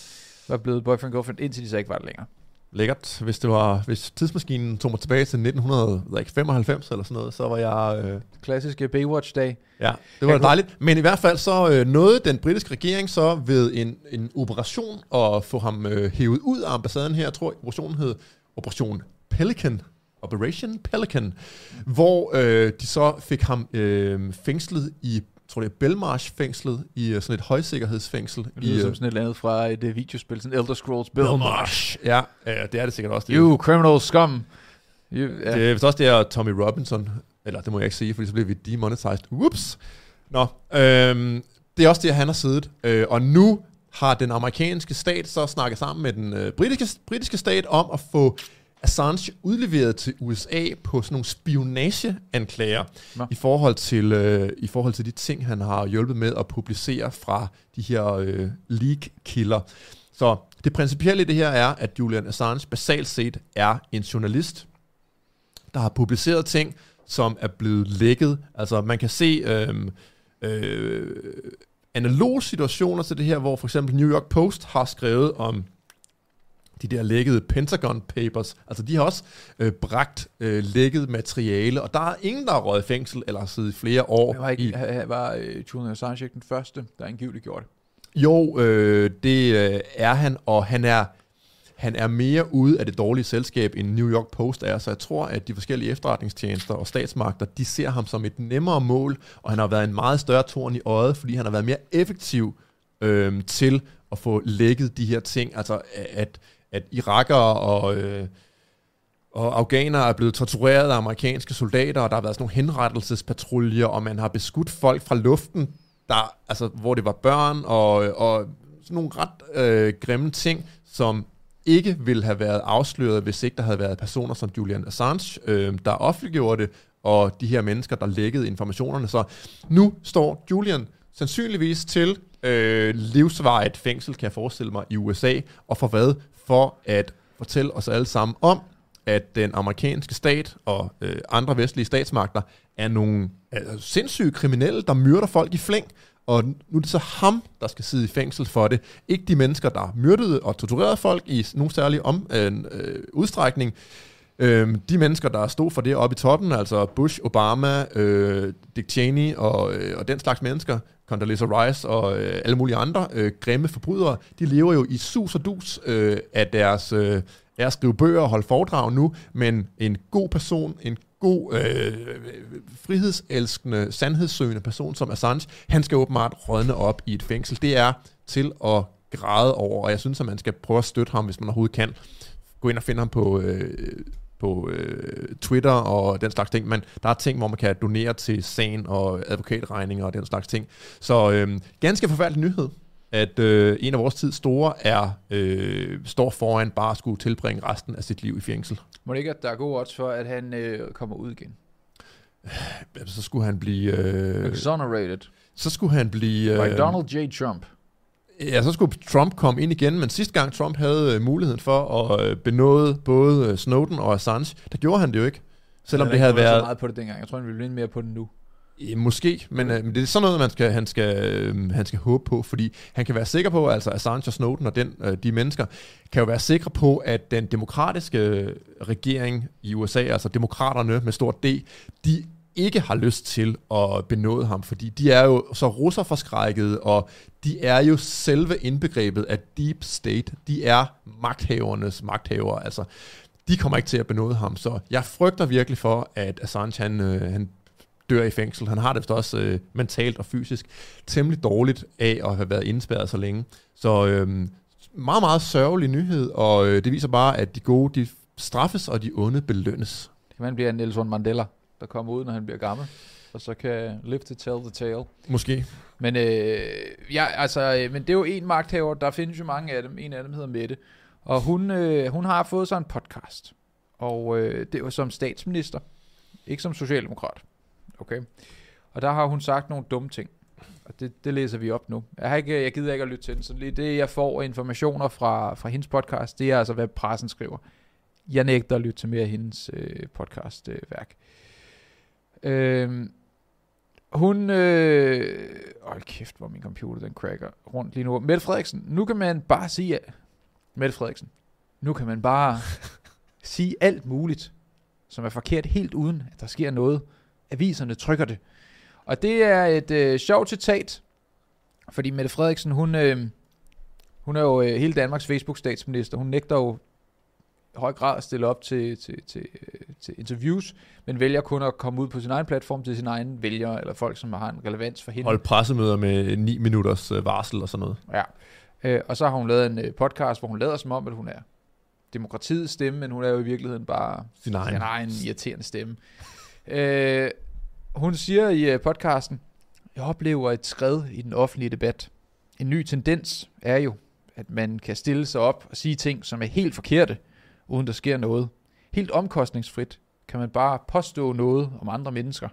var blevet boyfriend girlfriend, indtil de så ikke var det længere. Lækkert. Hvis, det var, hvis tidsmaskinen tog mig tilbage til 1995 eller sådan noget, så var jeg... Øh, Klassiske Baywatch-dag. Ja, det var Jeg dejligt. Men i hvert fald så øh, nåede den britiske regering så ved en, en operation at få ham øh, hævet ud af ambassaden her. Jeg tror, operationen hed Operation Pelican. Operation Pelican. Hvor øh, de så fik ham øh, fængslet i, jeg tror det er Belmarsh-fængslet, i øh, sådan et højsikkerhedsfængsel. Det i, lyder øh, som sådan et eller andet fra et uh, videospil, sådan Elder Scrolls Belmarsh. Ja, øh, det er det sikkert også. Det, You criminal scum. You, ja. Det er vist også det er Tommy Robinson, eller det må jeg ikke sige, fordi så bliver vi demonetized. Whoops! Nå, øhm, det er også det, han har siddet. Øh, og nu har den amerikanske stat så snakket sammen med den øh, britiske, britiske stat om at få Assange udleveret til USA på sådan nogle spionageanklager Nå. i forhold til øh, i forhold til de ting han har hjulpet med at publicere fra de her øh, leak-kilder. Så det principielle i det her er, at Julian Assange basalt set er en journalist, der har publiceret ting, som er blevet lækket. Altså man kan se øhm, øh, analoge situationer til det her, hvor for eksempel New York Post har skrevet om de der lækkede Pentagon Papers. Altså de har også øh, bragt øh, lækket materiale, og der er ingen, der har røget i fængsel eller har siddet i flere år. Jeg var, ikke, i, i. var uh, Julian Assange ikke den første, der angiveligt gjorde det. jo, øh, det øh, er han, og han er, han er mere ude af det dårlige selskab, end New York Post er, så jeg tror, at de forskellige efterretningstjenester og statsmagter, de ser ham som et nemmere mål, og han har været en meget større torn i øjet, fordi han har været mere effektiv øh, til at få lækket de her ting, altså at, at irakere og... Øh, og afghanere er blevet tortureret af amerikanske soldater, og der har været sådan nogle henrettelsespatruljer, og man har beskudt folk fra luften, der, altså, hvor det var børn, og, og sådan nogle ret øh, grimme ting, som ikke ville have været afsløret, hvis ikke der havde været personer som Julian Assange, øh, der offentliggjorde det, og de her mennesker, der lækkede informationerne. Så nu står Julian sandsynligvis til øh, livsvarigt fængsel, kan jeg forestille mig, i USA, og for hvad? For at fortælle os alle sammen om, at den amerikanske stat og øh, andre vestlige statsmagter er nogle altså, sindssyge kriminelle, der myrder folk i flæng, Og nu er det så ham, der skal sidde i fængsel for det. Ikke de mennesker, der myrdede og torturerede folk i nogen særlig om, øh, øh, udstrækning. Øh, de mennesker, der stod for det oppe i toppen, altså Bush, Obama, øh, Dick Cheney og, øh, og den slags mennesker, Condoleezza Rice og øh, alle mulige andre øh, grimme forbrydere, de lever jo i sus og dus øh, af deres øh, af at skrive bøger og holde foredrag nu, men en god person, en god, øh, frihedselskende, sandhedssøgende person som Assange, han skal åbenbart rådne op i et fængsel. Det er til at græde over, og jeg synes, at man skal prøve at støtte ham, hvis man overhovedet kan. Gå ind og finde ham på, øh, på øh, Twitter og den slags ting, men der er ting, hvor man kan donere til sagen og advokatregninger og den slags ting. Så øh, ganske forfærdelig nyhed, at øh, en af vores tids store er øh, står foran bare at skulle tilbringe resten af sit liv i fængsel. Må det ikke, at der er gode odds for, at han øh, kommer ud igen? Så skulle han blive... Øh, Exonerated så skulle han blive... by Donald J. Trump. Ja, så skulle Trump komme ind igen, men sidste gang Trump havde øh, muligheden for at øh, benåde både øh, Snowden og Assange, der gjorde han det jo ikke. Selvom det havde været så meget på det dengang. Jeg tror, han vil blive mere på det nu. Ja, måske, men, øh, men det er sådan noget, man skal, han, skal, øh, han skal håbe på, fordi han kan være sikker på, altså Assange og Snowden og den, øh, de mennesker, kan jo være sikre på, at den demokratiske regering i USA, altså demokraterne med stort D, de ikke har lyst til at benåde ham, fordi de er jo så russerforskrækket, og de er jo selve indbegrebet af deep state. De er magthavernes magthaver, altså de kommer ikke til at benåde ham, så jeg frygter virkelig for, at Assange han, øh, han dør i fængsel. Han har det også øh, mentalt og fysisk temmelig dårligt af at have været indspærret så længe. Så øh, meget, meget sørgelig nyhed, og øh, det viser bare, at de gode de straffes, og de onde belønnes. Det kan man blive en Nelson Mandela, der kommer ud, når han bliver gammel. Og så kan live to tell the tale. Måske. Men, øh, ja, altså, øh, men det er jo en magthaver, der findes jo mange af dem. En af dem hedder Mette. Og hun, øh, hun har fået sig en podcast. Og øh, det var som statsminister. Ikke som socialdemokrat. Okay. Og der har hun sagt nogle dumme ting. Og det, det læser vi op nu. Jeg, har ikke, jeg gider ikke at lytte til den. Så lige det, jeg får informationer fra, fra hendes podcast, det er altså, hvad pressen skriver. Jeg nægter at lytte til mere af hendes øh, podcastværk. Øh, værk. Øhm, hun... Øh, hold kæft, hvor min computer den cracker rundt lige nu. Mette Frederiksen, nu kan man bare sige... Mette Frederiksen, nu kan man bare sige alt muligt, som er forkert, helt uden at der sker noget. Aviserne trykker det. Og det er et øh, sjovt citat, fordi Mette Frederiksen, hun, øh, hun er jo øh, hele Danmarks Facebook-statsminister. Hun nægter jo høj grad stille op til, til, til, øh, til interviews, men vælger kun at komme ud på sin egen platform til sine egne vælgere, eller folk, som har en relevans for hende. Hold pressemøder med 9 minutters øh, varsel og sådan noget. Ja. Øh, og så har hun lavet en øh, podcast, hvor hun lader som om, at hun er demokratiets stemme, men hun er jo i virkeligheden bare Sin egen. sin egen irriterende stemme. øh, hun siger i podcasten, jeg oplever et skred i den offentlige debat. En ny tendens er jo, at man kan stille sig op og sige ting, som er helt forkerte, uden der sker noget. Helt omkostningsfrit kan man bare påstå noget om andre mennesker.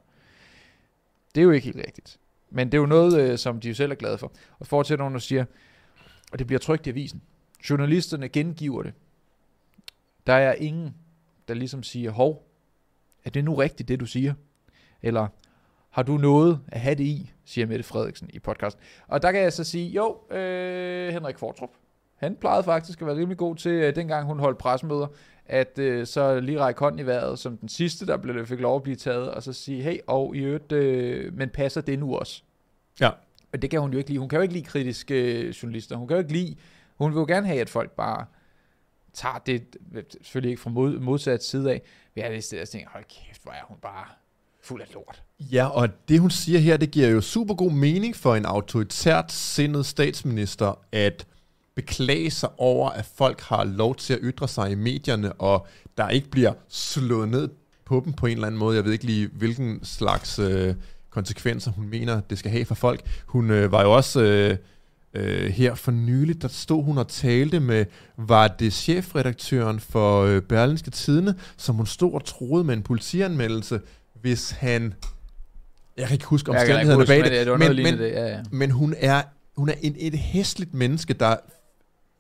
Det er jo ikke helt rigtigt. Men det er jo noget, øh, som de jo selv er glade for. Og fortsætter hun og siger, og det bliver trygt i avisen. Journalisterne gengiver det. Der er ingen, der ligesom siger, hov, er det nu rigtigt, det du siger? Eller har du noget at have det i, siger Mette Frederiksen i podcasten. Og der kan jeg så sige, jo, øh, Henrik Fortrup, han plejede faktisk at være rimelig god til, øh, dengang hun holdt pressemøder, at øh, så lige række hånden i vejret som den sidste, der blev, fik lov at blive taget, og så sige, hey, og i øvrigt, øh, men passer det nu også? Ja. Men det kan hun jo ikke lide. Hun kan jo ikke lide kritiske øh, journalister. Hun kan jo ikke lide, hun vil jo gerne have, at folk bare tager det, selvfølgelig ikke fra mod, modsat side af, men jeg er lidt og tænker, hold kæft, hvor er hun bare fuld af lort. Ja, og det hun siger her, det giver jo super god mening for en autoritært sindet statsminister at beklage sig over, at folk har lov til at ytre sig i medierne, og der ikke bliver slået ned på dem på en eller anden måde. Jeg ved ikke lige, hvilken slags øh, konsekvenser hun mener, det skal have for folk. Hun øh, var jo også øh, øh, her for nyligt, der stod hun og talte med, var det chefredaktøren for øh, Berlinske Tidene, som hun stod og troede med en politianmeldelse, hvis han... Jeg kan ikke huske omstændighederne bag men det, men, men, det, ja, ja. men hun er, hun er et, et hæsligt menneske, der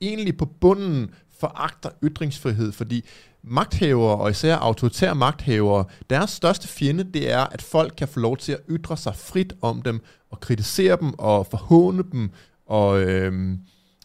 egentlig på bunden foragter ytringsfrihed, fordi magthavere, og især autoritære magthavere, deres største fjende, det er, at folk kan få lov til at ytre sig frit om dem, og kritisere dem, og forhåne dem, og, øhm,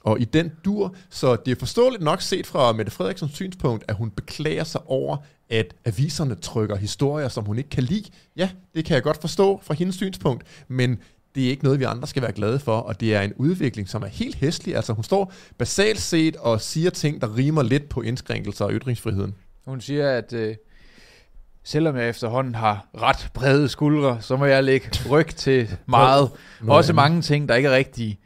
og i den dur. Så det er forståeligt nok set fra Mette Frederiksens synspunkt, at hun beklager sig over, at aviserne trykker historier, som hun ikke kan lide. Ja, det kan jeg godt forstå fra hendes synspunkt, men det er ikke noget, vi andre skal være glade for, og det er en udvikling, som er helt hæslig. Altså hun står basalt set og siger ting, der rimer lidt på indskrænkelser og ytringsfriheden. Hun siger, at øh, selvom jeg efterhånden har ret brede skuldre, så må jeg lægge ryg til meget. Noget Også mange ting, der ikke er rigtige.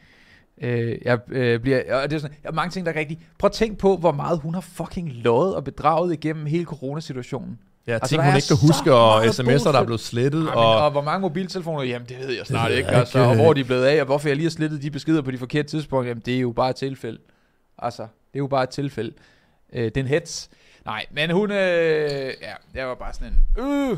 Øh, jeg øh, bliver, og det er sådan, ja, mange ting, der er rigtige. Prøv at tænk på, hvor meget hun har fucking løjet og bedraget igennem hele coronasituationen. Ja, Altså, ting hun ikke kan huske, og sms'er, der er blevet slettet, Jamen, og... og hvor mange mobiltelefoner, jamen det ved jeg snart ikke, altså, ikke. og hvor de er blevet af, og hvorfor jeg lige har slettet de beskeder på de forkerte tidspunkter, jamen det er jo bare et tilfælde. Altså, det er jo bare et tilfælde. Øh, det er en hets. Nej, men hun, øh, ja, jeg var bare sådan en, øh,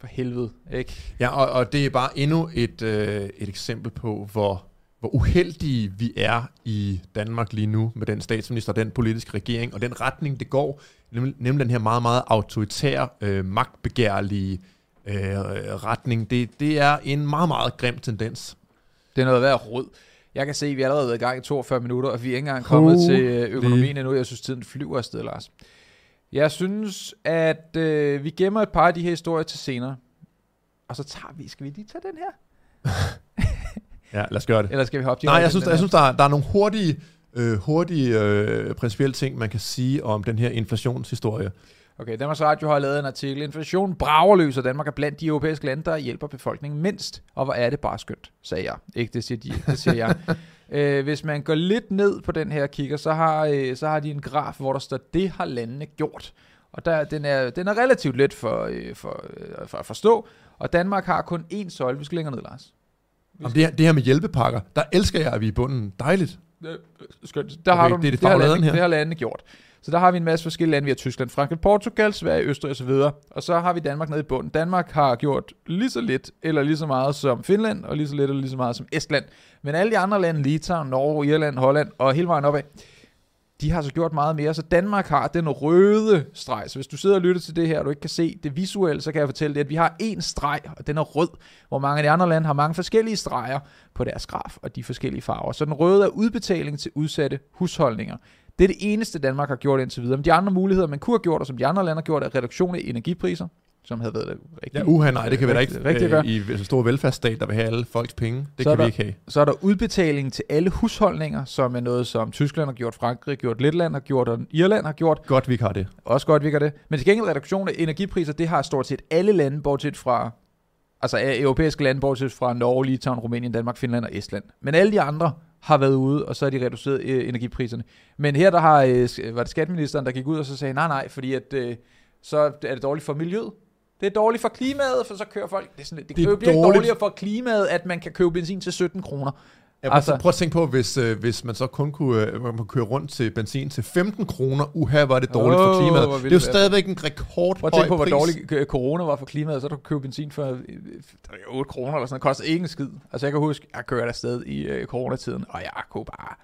for helvede, ikke? Ja, og, og det er bare endnu et, øh, et eksempel på, hvor, hvor uheldige vi er i Danmark lige nu med den statsminister, den politiske regering, og den retning, det går, nemlig, nemlig den her meget, meget autoritære, øh, magtbegærlige øh, retning. Det, det er en meget, meget grim tendens. Det er noget værd råd. Jeg kan se, at vi er allerede været i gang i 42 minutter, og vi er ikke engang kommet Holy. til øh, økonomien endnu. Jeg synes, tiden flyver afsted, Lars. Jeg synes, at øh, vi gemmer et par af de her historier til senere. Og så tager vi, skal vi lige tage den her? Ja, lad os gøre det. Eller skal vi hoppe Nej, direkte jeg ind synes, jeg synes der, er, der er nogle hurtige, øh, hurtige øh, principielle ting, man kan sige om den her inflationshistorie. Okay, Danmarks Radio har lavet en artikel. Inflation brager løs, og Danmark er blandt de europæiske lande, der hjælper befolkningen mindst. Og hvor er det bare skønt, sagde jeg. Ikke, det siger, de, det siger jeg. øh, hvis man går lidt ned på den her kigger, så har, øh, så har de en graf, hvor der står, det har landene gjort. Og der, den, er, den er relativt let for, øh, for, øh, for at forstå. Og Danmark har kun én søjle. Vi skal længere ned, Lars. Om det, her, det her med hjælpepakker, der elsker jeg, at vi er i bunden. Dejligt. Øh, skønt. Der Okay, har du, det er det det, har landene, her. det har landene gjort. Så der har vi en masse forskellige lande. Vi har Tyskland, Frankrig, Portugal, Sverige, Østrig osv. Og så har vi Danmark nede i bunden. Danmark har gjort lige så lidt eller lige så meget som Finland, og lige så lidt eller lige så meget som Estland. Men alle de andre lande, Litauen, Norge, Irland, Holland og hele vejen opad, de har så gjort meget mere. Så Danmark har den røde streg. Så hvis du sidder og lytter til det her, og du ikke kan se det visuelt, så kan jeg fortælle dig, at vi har én streg, og den er rød, hvor mange af de andre lande har mange forskellige streger på deres graf, og de forskellige farver. Så den røde er udbetaling til udsatte husholdninger. Det er det eneste, Danmark har gjort indtil videre. Men de andre muligheder, man kunne have gjort, og som de andre lande har gjort, er reduktion af energipriser, som havde været rigtig, Ja, uha, nej, det kan vi da ikke rigtig, rigtig øh, i så stor velfærdsstat, der vil have alle folks penge. Det Så kan vi der- ikke have. Så er der udbetaling til alle husholdninger, som er noget, som Tyskland har gjort, Frankrig har gjort, Letland har gjort, og Irland har gjort. Godt, vi ikke har det. Også godt virker det. Men til gengæld reduktion af energipriser, det har stort set alle lande, bortset fra, altså af europæiske lande, bortset fra Norge, Litauen, Rumænien, Danmark, Finland og Estland. Men alle de andre har været ude, og så har de reduceret øh, energipriserne. Men her der har, øh, var det skatteministeren, der gik ud og så sagde, nej nej, fordi at, øh, så er det dårligt for miljøet. Det er dårligt for klimaet, for så kører folk... Det, er sådan, det, Det det bliver dårligt. dårligere for klimaet, at man kan købe benzin til 17 kroner. Ja, Altså- prøv at tænke på, hvis, øh, hvis man så kun kunne øh, man kunne køre rundt til benzin til 15 kroner, uha, var det dårligt Åh, for klimaet. hvor Det er jo stadigvæk en rekordhøj Prøv at tænke på, hvor pris. dårlig øh, corona var for klimaet, så du købe benzin for øh, øh, 8 kroner eller sådan noget. Det koster ikke en skid. Altså jeg kan huske, jeg kørte afsted i øh, coronatiden, og jeg kunne bare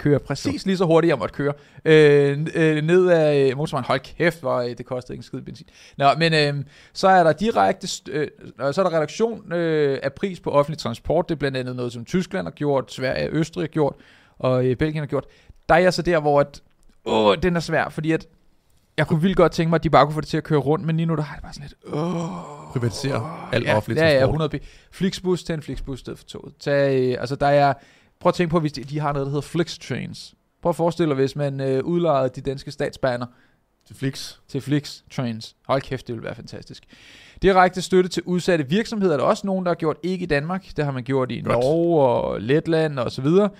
køre præcis lige så hurtigt, jeg måtte køre. Øh, øh, ned af øh, motorvejen, hold kæft, hvor øh, det kostede ikke en skid benzin. Nå, men øh, så er der direkte, øh, så er der reduktion øh, af pris på offentlig transport. Det er blandt andet noget, som Tyskland har gjort, Sverige og Østrig har gjort, og øh, Belgien har gjort. Der er jeg så der, hvor at, åh, den er svær, fordi at jeg kunne vildt godt tænke mig, at de bare kunne få det til at køre rundt, men lige nu der har jeg bare sådan lidt, åh, Privatisere al ja, offentlig ja, ja, transport. 100 b. Flixbus til en Flixbus stedet for toget. Tag, øh, altså der er, prøv at tænke på, hvis de, de har noget, der hedder Flix Trains. Prøv at forestille dig, hvis man øh, udlejede de danske statsbaner Til Flix. til Flix Trains. Hold kæft, det ville være fantastisk. Direkte støtte til udsatte virksomheder er der også nogen, der har gjort ikke i Danmark. Det har man gjort i Godt. Norge og Letland og så videre.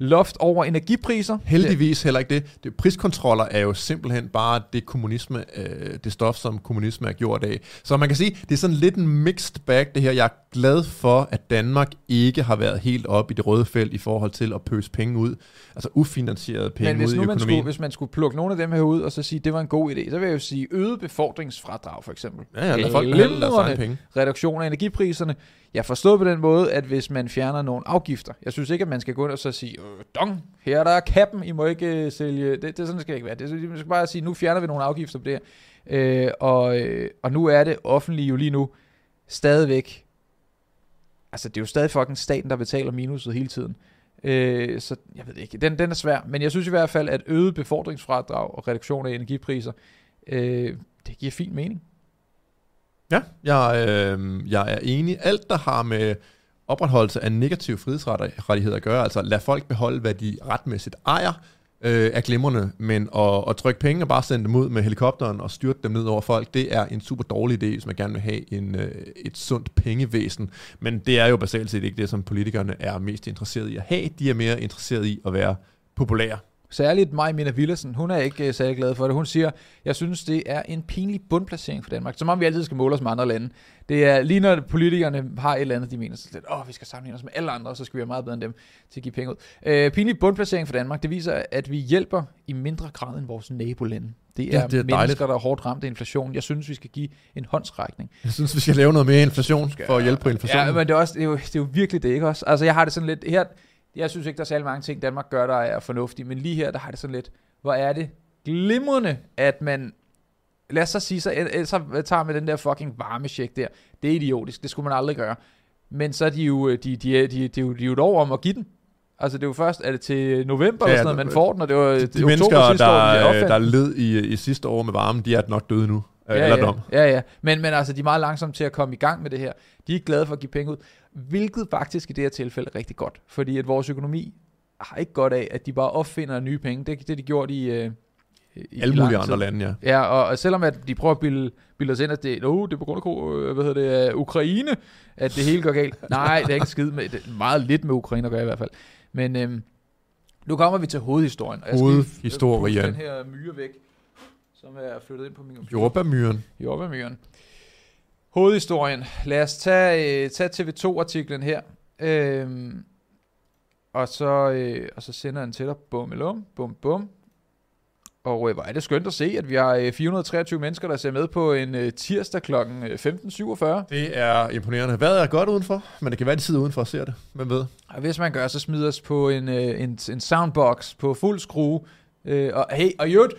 Loft over energipriser. Heldigvis heller ikke det. det. Priskontroller er jo simpelthen bare det kommunisme, øh, det stof, som kommunisme er gjort af. Så man kan sige, det er sådan lidt en mixed bag, det her. Jeg er glad for, at Danmark ikke har været helt op i det røde felt i forhold til at pøse penge ud, altså ufinansierede penge Men ud i man økonomien. skulle, hvis man skulle plukke nogle af dem her ud, og så sige, det var en god idé, så vil jeg jo sige øget befordringsfradrag for eksempel. Ja, ja, lad folk deres penge. reduktion af energipriserne. Jeg forstår på den måde, at hvis man fjerner nogle afgifter, jeg synes ikke, at man skal gå ind og så sige, øh, dong, her er der kappen, I må ikke øh, sælge, det, det sådan det skal ikke være. Det, man skal bare sige, nu fjerner vi nogle afgifter på det her. Øh, og, øh, og nu er det offentlige jo lige nu stadigvæk, altså det er jo stadig fucking staten, der betaler minuset hele tiden. Øh, så jeg ved ikke, den, den er svær, men jeg synes i hvert fald, at øget befordringsfradrag og reduktion af energipriser, øh, det giver fin mening. Ja, jeg, øh, jeg er enig. Alt, der har med opretholdelse af negative frihedsrettigheder at gøre, altså lad folk beholde, hvad de retmæssigt ejer, øh, er glimrende, men at, at trykke penge og bare sende dem ud med helikopteren og styrte dem ned over folk, det er en super dårlig idé, hvis man gerne vil have en, øh, et sundt pengevæsen. Men det er jo basalt set ikke det, som politikerne er mest interesseret i at have. De er mere interesseret i at være populære. Særligt mig, Mina Villersen, hun er ikke uh, særlig glad for det. Hun siger, jeg synes, det er en pinlig bundplacering for Danmark. Som om vi altid skal måle os med andre lande. Det er lige når politikerne har et eller andet, de mener så lidt, åh, vi skal sammenligne os med alle andre, så skal vi være meget bedre end dem til at give penge ud. Uh, pinlig bundplacering for Danmark, det viser, at vi hjælper i mindre grad end vores nabolande. Det er, Ja, det er mennesker, dejligt. der er hårdt ramt af inflation. Jeg synes, vi skal give en håndsrækning. Jeg synes, vi skal lave noget mere inflation for at hjælpe på inflationen. Ja, men det er, også, det, er jo, det er jo virkelig det, ikke også? Altså, jeg har det sådan lidt... Her, jeg synes ikke, der er særlig mange ting, Danmark gør, der er fornuftige, men lige her, der har det sådan lidt... Hvor er det glimrende, at man... Lad os så sige, så, øh, så tager med den der fucking varmesjek der. Det er idiotisk, det skulle man aldrig gøre. Men så er de jo, øh, de, de, de, de, jo- de er jo år om at give den. Altså det er jo først, er det til november Ja, eller sådan noget, man får den, og det var de, er de mennesker, sidste år, de der, der led i, i sidste år med varmen, de er nok døde nu. Ja, Ja, eller ja, dom. ja, ja. Men, men altså, de er meget langsomme til at komme i gang med det her. De er ikke glade for at give penge ud, hvilket faktisk i det her tilfælde er rigtig godt. Fordi at vores økonomi har ikke godt af, at de bare opfinder nye penge. Det er det, de gjort i, øh, i Alle mulige andre lande, ja. Ja, og, og selvom at de prøver at bilde, bilde os ind, at det, oh, det er på grund af øh, hvad hedder det, øh, Ukraine, at det hele går galt. Nej, det er ikke skid med, det er meget lidt med Ukraine at gøre i hvert fald. Men øhm, nu kommer vi til hovedhistorien. og jeg skal Hovedhistorien. puste den her myre væk, som er flyttet ind på min computer. Jordbærmyren. Jordbærmyren. Hovedhistorien. Lad os tage, øh, tage TV2-artiklen her. Øhm, og, så, øh, og så sender han til dig. Bum, elum, bum, bum. Og øh, hvor er det skønt at se, at vi har øh, 423 mennesker, der ser med på en øh, tirsdag kl. 15.47. Det er imponerende. Hvad er godt udenfor? Men det kan være, de sidder udenfor og ser det. Hvem ved? Og hvis man gør, så smider os på en, øh, en, en soundbox på fuld skrue. Øh, og hey, og jødt,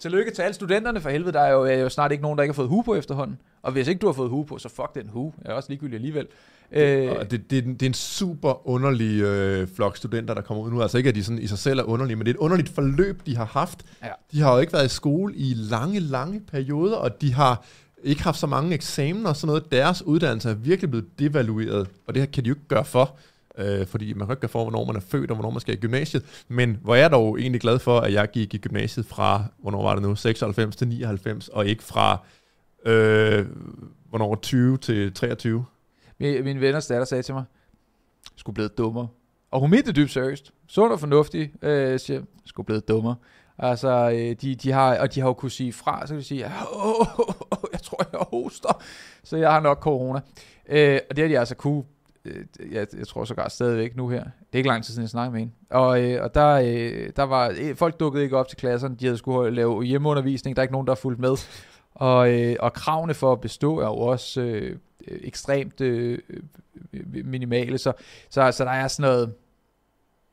tillykke til alle studenterne for helvede. Der er jo, er jo snart ikke nogen, der ikke har fået hue på efterhånden. Og hvis ikke du har fået hue på, så fuck den hue. Jeg er også ligegyldig alligevel. Øh, Og det, det, det er en super underlig øh, flok studenter, der kommer ud nu. Altså ikke, at de sådan i sig selv er underlige, men det er et underligt forløb, de har haft. Ja. De har jo ikke været i skole i lange, lange perioder, og de har ikke haft så mange eksamener og sådan noget. Deres uddannelse er virkelig blevet devalueret, og det her kan de jo ikke gøre for. Øh, fordi man kan ikke gøre for, hvornår man er født og hvornår man skal i gymnasiet. Men hvor er dog egentlig glad for, at jeg gik i gymnasiet fra, hvornår var det nu, 96 til 99, og ikke fra, øh, hvornår 20 til 23. Min, min venners datter sagde til mig, skulle blive dummere. Og hun mente det dybt seriøst. Sund og fornuftig, øh, siger, skulle blive dummere. Altså, øh, de, de har, og de har jo kunnet sige fra, så kan de sige, åh, oh, oh, jeg tror, jeg hoster, så jeg har nok corona. Øh, og det har de altså kunne, jeg, jeg tror sågar stadigvæk nu her. Det er ikke lang tid siden, jeg snakkede med hende. Og, øh, og der, øh, der var, øh, folk dukkede ikke op til klasserne, de havde skulle lave hjemmeundervisning, der er ikke nogen, der har fulgt med. Og, øh, og kravene for at bestå er jo også øh, øh, ekstremt øh, øh, minimale, så, så, så der er sådan noget,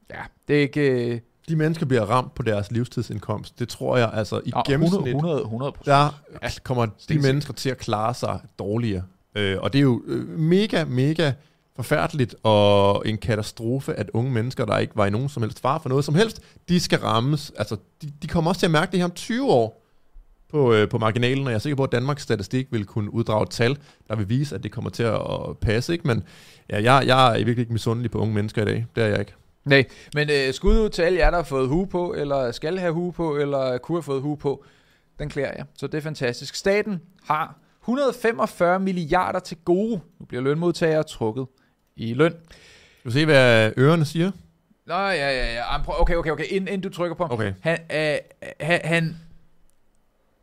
ja, det er ikke... Øh, De mennesker bliver ramt på deres livstidsindkomst. Det tror jeg, altså i nå, gennemsnit, 100, 100, 100 der kommer de mennesker til at klare sig dårligere. Øh, og det er jo øh, mega, mega forfærdeligt og en katastrofe, at unge mennesker, der ikke var i nogen som helst far for noget som helst, de skal rammes. Altså, de, de kommer også til at mærke det her om 20 år på, øh, på marginalen, og jeg er sikker på, at Danmarks Statistik vil kunne uddrage et tal, der vil vise, at det kommer til at, at passe. Ikke? Men ja, jeg, jeg er virkelig ikke misundelig på unge mennesker i dag. Det er jeg ikke. Nej, men øh, skud ud til alle jer, der har fået hue på, eller skal have hue på, eller kunne have fået hue på. Den klæder jeg, så det er fantastisk. Staten har 145 milliarder til gode. Nu bliver lønmodtagere trukket i løn. Du se, hvad ørerne siger? Nå, ja, ja, ja. Okay, okay, okay. Inden, inden du trykker på. Okay. Han, øh, han, han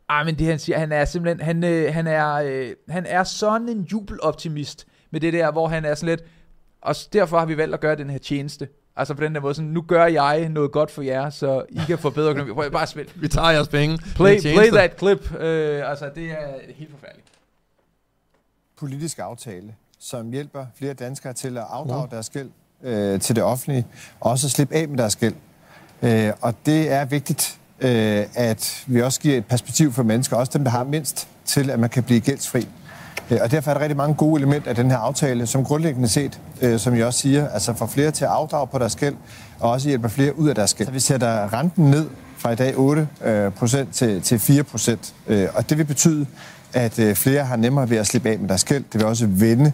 ej, men det han siger, han er simpelthen, han, øh, han, er, øh, han er sådan en jubeloptimist, med det der, hvor han er sådan lidt, og derfor har vi valgt at gøre den her tjeneste. Altså på den der måde, sådan, nu gør jeg noget godt for jer, så I kan få bedre økonomi. Prøv bare spil. Vi tager jeres penge. Play, play that clip. Øh, altså, det er helt forfærdeligt. politisk aftale, som hjælper flere danskere til at afdrage deres gæld øh, til det offentlige, og også at slippe af med deres gæld. Øh, og det er vigtigt, øh, at vi også giver et perspektiv for mennesker, også dem, der har mindst, til at man kan blive gældsfri. Øh, og derfor er der rigtig mange gode elementer af den her aftale, som grundlæggende set, øh, som jeg også siger, altså får flere til at afdrage på deres gæld, og også hjælper flere ud af deres gæld. Så vi sætter renten ned fra i dag 8 øh, procent til, til 4 procent, øh, og det vil betyde, at øh, flere har nemmere ved at slippe af med deres gæld. Det vil også vende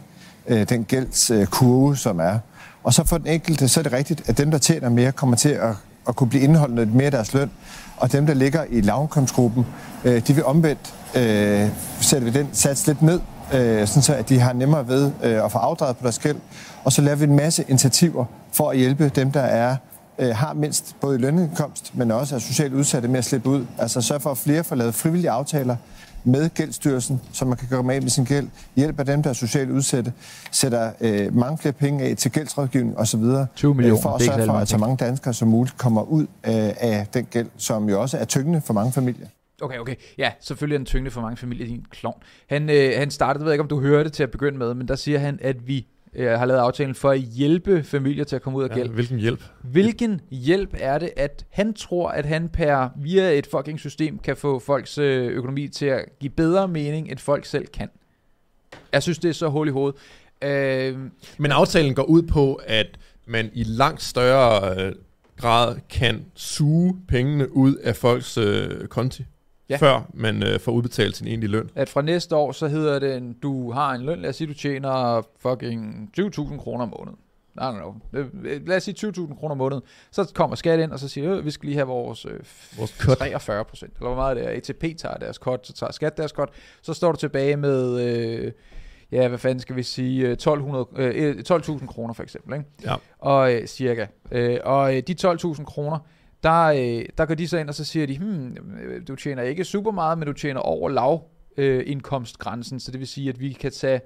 øh, den gældskurve, øh, som er. Og så for den enkelte, så er det rigtigt, at dem, der tjener mere, kommer til at, at kunne blive indeholdt lidt mere af deres løn. Og dem, der ligger i lavindkomstgruppen, øh, de vil omvendt øh, sætte vi den sats lidt ned, øh, sådan så at de har nemmere ved øh, at få afdraget på deres gæld. Og så laver vi en masse initiativer for at hjælpe dem, der er øh, har mindst både i lønindkomst, men også er socialt udsatte med at slippe ud. Altså sørge for, at flere får lavet frivillige aftaler med gældstyrelsen, så man kan komme af med sin gæld, hjælper dem, der er socialt udsatte, sætter øh, mange flere penge af til gældsrådgivning osv. 20 millioner, for at det sørge for, at så mange danskere som muligt kommer ud øh, af den gæld, som jo også er tyngende for mange familier. Okay, okay. Ja, selvfølgelig er den tyngde for mange familier din klovn. Han, øh, han startede, jeg ved ikke om du hørte til at begynde med, men der siger han, at vi øh, har lavet aftalen for at hjælpe familier til at komme ud af Ja, gæld. hvilken hjælp. Hvilken hjælp er det, at han tror, at han per via et fucking system kan få folks øh, økonomi til at give bedre mening, end folk selv kan? Jeg synes, det er så hul i hovedet. Øh, Men aftalen går ud på, at man i langt større øh, grad kan suge pengene ud af folks øh, konti, Ja. før man øh, får udbetalt sin egentlige løn. at fra næste år, så hedder det, en- du har en løn, lad os sige, du tjener fucking 20.000 kroner om måneden. Don't know. Øh, Lad os sige 20.000 kroner om måneden. Så kommer skat ind, og så siger øh, vi skal lige have vores, øh, Vores cut. 43 procent, eller hvor meget det er. ATP tager deres cut, så tager skat deres cut. Så står du tilbage med, øh, ja, hvad fanden skal vi sige, øh, 1200, øh, 12.000 kroner for eksempel, ikke? Ja. Og øh, cirka. Øh, og øh, de 12.000 kroner, der, øh, der går de så ind, og så siger de, hmm, øh, du tjener ikke super meget, men du tjener over lav øh, indkomstgrænsen, så det vil sige, at vi kan tage,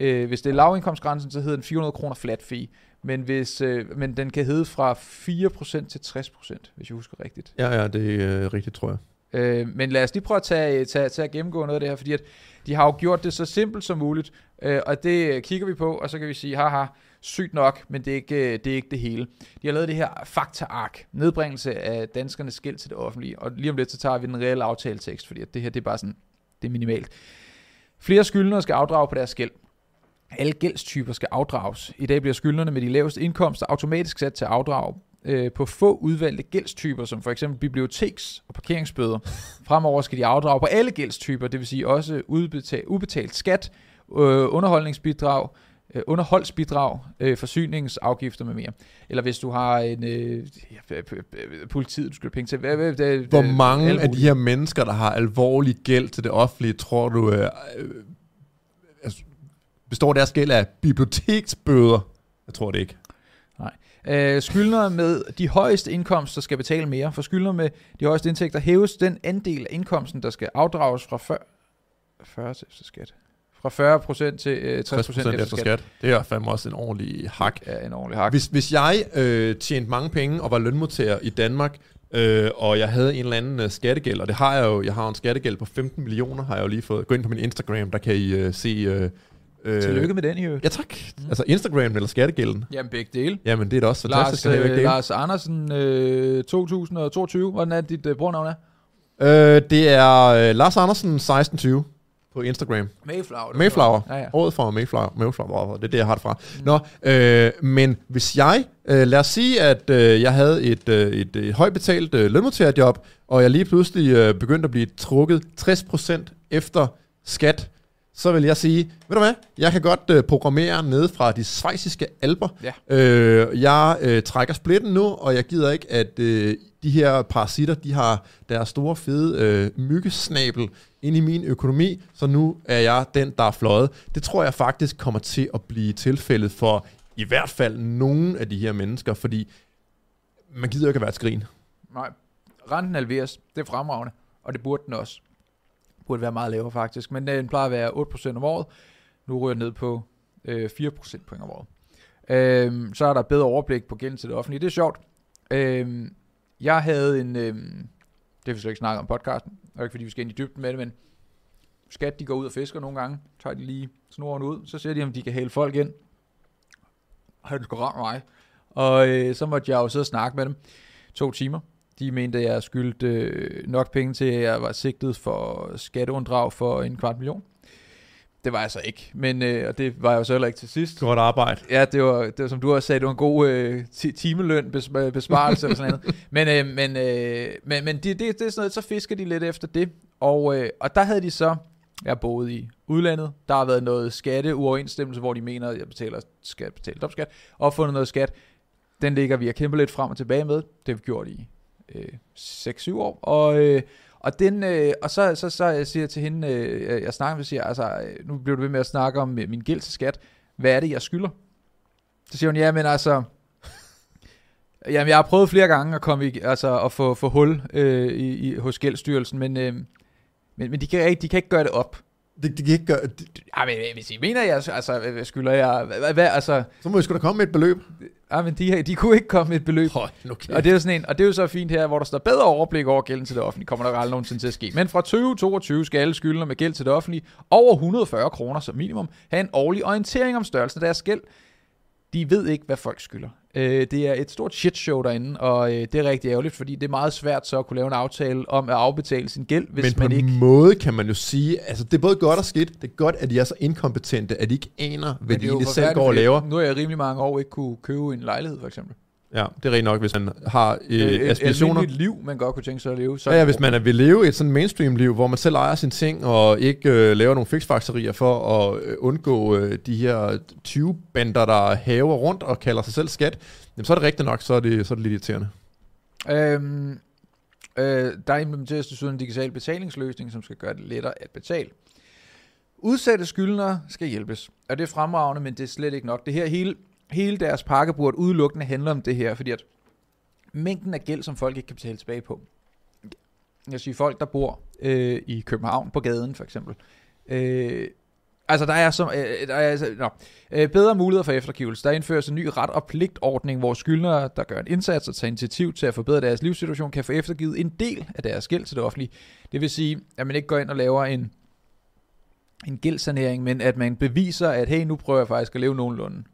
øh, hvis det er lavindkomstgrænsen, så hedder den 400 kroner flat fee, men, hvis, øh, men den kan hedde fra 4% til 60%, hvis jeg husker rigtigt. Ja, ja, det er øh, rigtigt, tror jeg. Øh, men lad os lige prøve at tage, tage, tage at gennemgå noget af det her, fordi at de har jo gjort det så simpelt som muligt, øh, og det kigger vi på, og så kan vi sige, haha, sygt nok, men det er ikke øh, det, er ikke det hele. De har lavet det her faktaark, nedbringelse af danskernes gæld til det offentlige, og lige om lidt, så tager vi den reelle aftaletekst, fordi at det her, det er bare sådan, det er minimalt. Flere skyldnere skal afdrage på deres gæld. Alle gældstyper skal afdrages. I dag bliver skyldnerne med de laveste indkomster automatisk sat til at afdrage øh, på få udvalgte gældstyper, som for eksempel biblioteks- og parkeringsbøder. Fremover skal de afdrage på alle gældstyper, det vil sige også udbetalt, ubetalt skat, øh, underholdningsbidrag, øh, underholdsbidrag, øh, forsyningsafgifter med mere. Eller hvis du har en øh, ja, politiet, du skal penge til. Hvad, hvad, hvad, Hvor mange af de her mennesker, der har alvorlig gæld til det offentlige, tror du, øh, øh, altså, består deres gæld af biblioteksbøder? Jeg tror det ikke. Øh, skyldnere med de højeste indkomster skal betale mere. For skyldnere med de højeste indtægter hæves den andel af indkomsten, der skal afdrages fra 40, 40 til efter skat. Fra 40 procent til øh, 60 60% procent efter skat. Det er fandme også en ordentlig hak. Ja, en ordentlig hak. Hvis, hvis jeg øh, tjente mange penge og var lønmodtager i Danmark, øh, og jeg havde en eller anden øh, skattegæld, og det har jeg jo, jeg har jo en skattegæld på 15 millioner, har jeg jo lige fået. Gå ind på min Instagram, der kan I øh, se... Øh, øh, Tillykke med den, øvrigt. Ja tak. Mm. Altså Instagram eller skattegælden. Jamen, begge dele. Jamen det er da også Lars, fantastisk begge øh. Lars Andersen, øh, 2022. Hvordan er dit øh, brugernavn er? Øh, det er øh, Lars Andersen 1620 på Instagram. Mayflower. Mayflower. Ja, ja. Året fra Mayflower. Mayflower. Det er det, jeg har det fra. Mm. Nå, øh, men hvis jeg, øh, lad os sige, at øh, jeg havde et, øh, et, et højt betalt øh, lønmodtagerjob, og jeg lige pludselig øh, begyndte at blive trukket 60% efter skat, så vil jeg sige, ved du hvad, jeg kan godt øh, programmere ned fra de svejsiske alber. Ja. Øh, jeg øh, trækker splitten nu, og jeg gider ikke, at øh, de her parasitter, de har deres store fede øh, myggesnabel ind i min økonomi, så nu er jeg den, der er fløjet. Det tror jeg faktisk kommer til at blive tilfældet for i hvert fald nogle af de her mennesker, fordi man gider jo ikke at være et skrin. Nej. Renten halveres. Det er fremragende. Og det burde den også. Burde være meget lavere faktisk. Men øh, den plejer at være 8% om året. Nu ryger den ned på øh, 4 procentpoint om året. Øh, så er der bedre overblik på gælden til det offentlige. Det er sjovt. Øh, jeg havde en, øh, det vil vi slet ikke snakke om podcasten, og ikke fordi vi skal ind i dybden med det, men skat de går ud og fisker nogle gange, tager de lige snoren ud, så ser de om de kan hælde folk ind. Han skulle ramme mig. Og øh, så måtte jeg jo sidde og snakke med dem to timer. De mente, at jeg skyldte øh, nok penge til, at jeg var sigtet for skatteunddrag for en kvart million. Det var jeg så ikke, men øh, og det var jeg jo så heller ikke til sidst. Godt arbejde. Ja, det var, det var som du også sagde, det var en god øh, ti- timeløn bes, øh, besparelse eller sådan noget. Men, øh, men, øh, men, men det, det, det er sådan noget, så fisker de lidt efter det. Og, øh, og der havde de så, jeg boede i udlandet, der har været noget skatteuoverensstemmelse, hvor de mener, at jeg betaler skat, betaler topskat, og fundet noget skat. Den ligger vi har kæmpet lidt frem og tilbage med. Det har vi gjort i øh, 6-7 år. Og, øh, og, den, øh, og så, så, så jeg siger jeg til hende, øh, jeg snakker med, siger, altså, nu bliver du ved med at snakke om øh, min gæld til skat. Hvad er det, jeg skylder? Så siger hun, ja, men altså, jamen, jeg har prøvet flere gange at komme i, altså, at få, få hul øh, i, i, hos gældsstyrelsen, men, øh, men, men de, kan ikke, de kan ikke gøre det op. Det, det kan ikke gøre, det, Ja, men hvis I mener, jeg, altså, hvad skylder jeg, hvad, hvad, altså, så må vi sgu da komme med et beløb. ja, men de, de kunne ikke komme med et beløb. Hold nu kæft. Og det er jo sådan en, og det er jo så fint her, hvor der står bedre overblik over gælden til det offentlige, kommer der aldrig nogensinde til at ske. Men fra 2022 skal alle skyldnere med gæld til det offentlige over 140 kroner som minimum have en årlig orientering om størrelsen af deres gæld. De ved ikke, hvad folk skylder. Øh, det er et stort shit show derinde, og øh, det er rigtig ærgerligt, fordi det er meget svært så at kunne lave en aftale om at afbetale sin gæld, hvis Men på man ikke... en måde kan man jo sige, altså det er både godt og skidt. Det er godt, at de er så inkompetente, at de ikke aner, hvad Men de er egentlig selv går og laver. Nu har jeg rimelig mange år ikke kunne købe en lejlighed, for eksempel. Ja, det er rent nok, hvis man har øh, et aspirationer. almindeligt liv, man godt kunne tænke sig at leve. Så Ja, ja, hvis man er- vil leve et sådan mainstream-liv, hvor man selv ejer sine ting, og ikke øh, laver nogle fiksfakserier for at øh, undgå øh, de her 20-bander, der haver rundt og kalder sig selv skat, jamen, så er det rigtigt nok, så er det, så er det lidt irriterende. Øhm, øh, der implementeres desuden en digital betalingsløsning, som skal gøre det lettere at betale. Udsatte skyldnere skal hjælpes, og det er fremragende, men det er slet ikke nok. Det her hele, hele deres pakke burde udelukkende handle om det her, fordi at mængden af gæld, som folk ikke kan betale tilbage på. Jeg siger folk, der bor øh, i København på gaden for eksempel. Øh, altså der er, så, øh, der er altså, nå, øh, bedre muligheder for eftergivelse. Der indføres en ny ret- og pligtordning, hvor skyldnere, der gør en indsats og tager initiativ til at forbedre deres livssituation, kan få eftergivet en del af deres gæld til det offentlige. Det vil sige, at man ikke går ind og laver en, en gældsanering, men at man beviser, at hey, nu prøver jeg faktisk at leve nogenlunde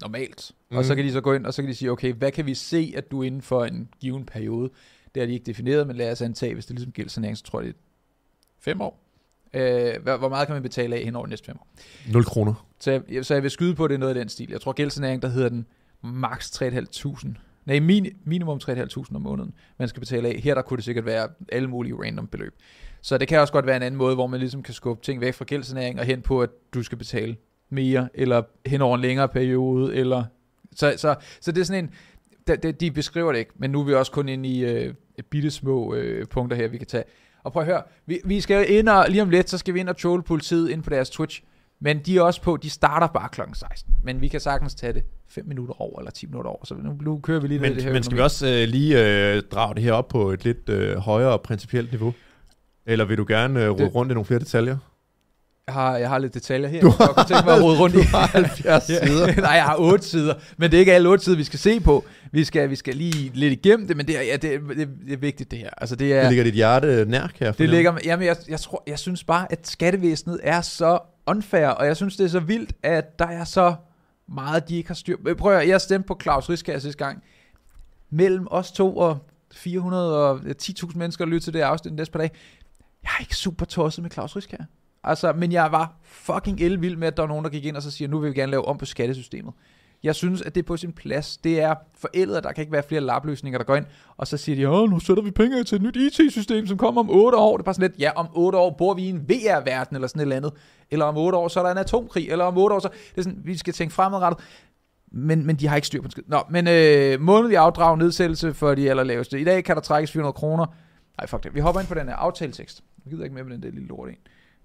normalt. Mm. Og så Mhm. kan de så gå ind, og så kan de sige, okay, hvad kan vi se, at du er inden for en given periode? Det har de ikke defineret, men lad os antage, hvis det er ligesom gældssanering, så tror jeg, det er fem år. Øh, hvor meget kan man betale af hen over de næste fem år? 0 kroner. Så jeg, så jeg vil skyde på, at det er noget af den stil. Jeg tror, gældssanering, der hedder den max 3.500. Nej, min, minimum 3.500 om måneden, man skal betale af. Her der kunne det sikkert være alle mulige random beløb. Så det kan også godt være en anden måde, hvor man ligesom kan skubbe ting væk fra gældssanering og hen på, at du skal betale mere, eller hen over en længere periode, eller... Så, så, så det er sådan en... De, de, de beskriver det ikke, men nu er vi også kun inde i øh, bitte små øh, punkter her, vi kan tage. Og prøv at høre, vi, vi skal ind og, lige om lidt, så skal vi ind og trolle politiet ind på deres Twitch. Men de er også på, de starter bare kl. 16. Men vi kan sagtens tage det 5 minutter over, eller 10 minutter over. Så nu, nu kører vi lige Men, det her. men skal vi økonomi. også øh, lige øh, drage det her op på et lidt øh, højere principielt niveau? Eller vil du gerne øh, rode rundt i nogle flere detaljer? Jeg har, jeg har lidt detaljer her. Du Du jeg kunne tænke mig at rode rundt i. du har 70 sider. Nej, jeg har 8 sider. Men det er ikke alle 8 sider, vi skal se på. Vi skal, vi skal lige lidt igennem det, men det er, ja, det, er, det, er, det er vigtigt det her. Altså, det er, Det ligger dit hjerte nær, jeg Det ligger, jamen jeg, jeg, tror, jeg synes bare, at skattevæsenet er så unfair, og jeg synes, det er så vildt, at der er så meget, de ikke har styr på. Prøv at jeg stemte på Claus Riskær sidste gang. Mellem os to og 410.000 mennesker, lytter til det her afsnit næste par dage. Jeg er ikke super tosset med Claus Riskær. Altså, men jeg var fucking elvild med, at der var nogen, der gik ind og så siger, nu vil vi gerne lave om på skattesystemet. Jeg synes, at det er på sin plads. Det er forældet, at der kan ikke være flere lapløsninger, der går ind. Og så siger de, åh, nu sætter vi penge til et nyt IT-system, som kommer om 8 år. Det er bare sådan lidt, ja, om 8 år bor vi i en VR-verden, eller sådan et eller andet. Eller om 8 år, så er der en atomkrig. Eller om 8 år, så... Det er sådan, vi skal tænke fremadrettet. Men, men de har ikke styr på en skid. Nå, men øh, månedlig afdrag nedsættelse for de allerlaveste. I dag kan der trækkes 400 kroner. Nej, fuck det. Vi hopper ind på den her aftaletekst. Jeg gider ikke med med den der lille lort en.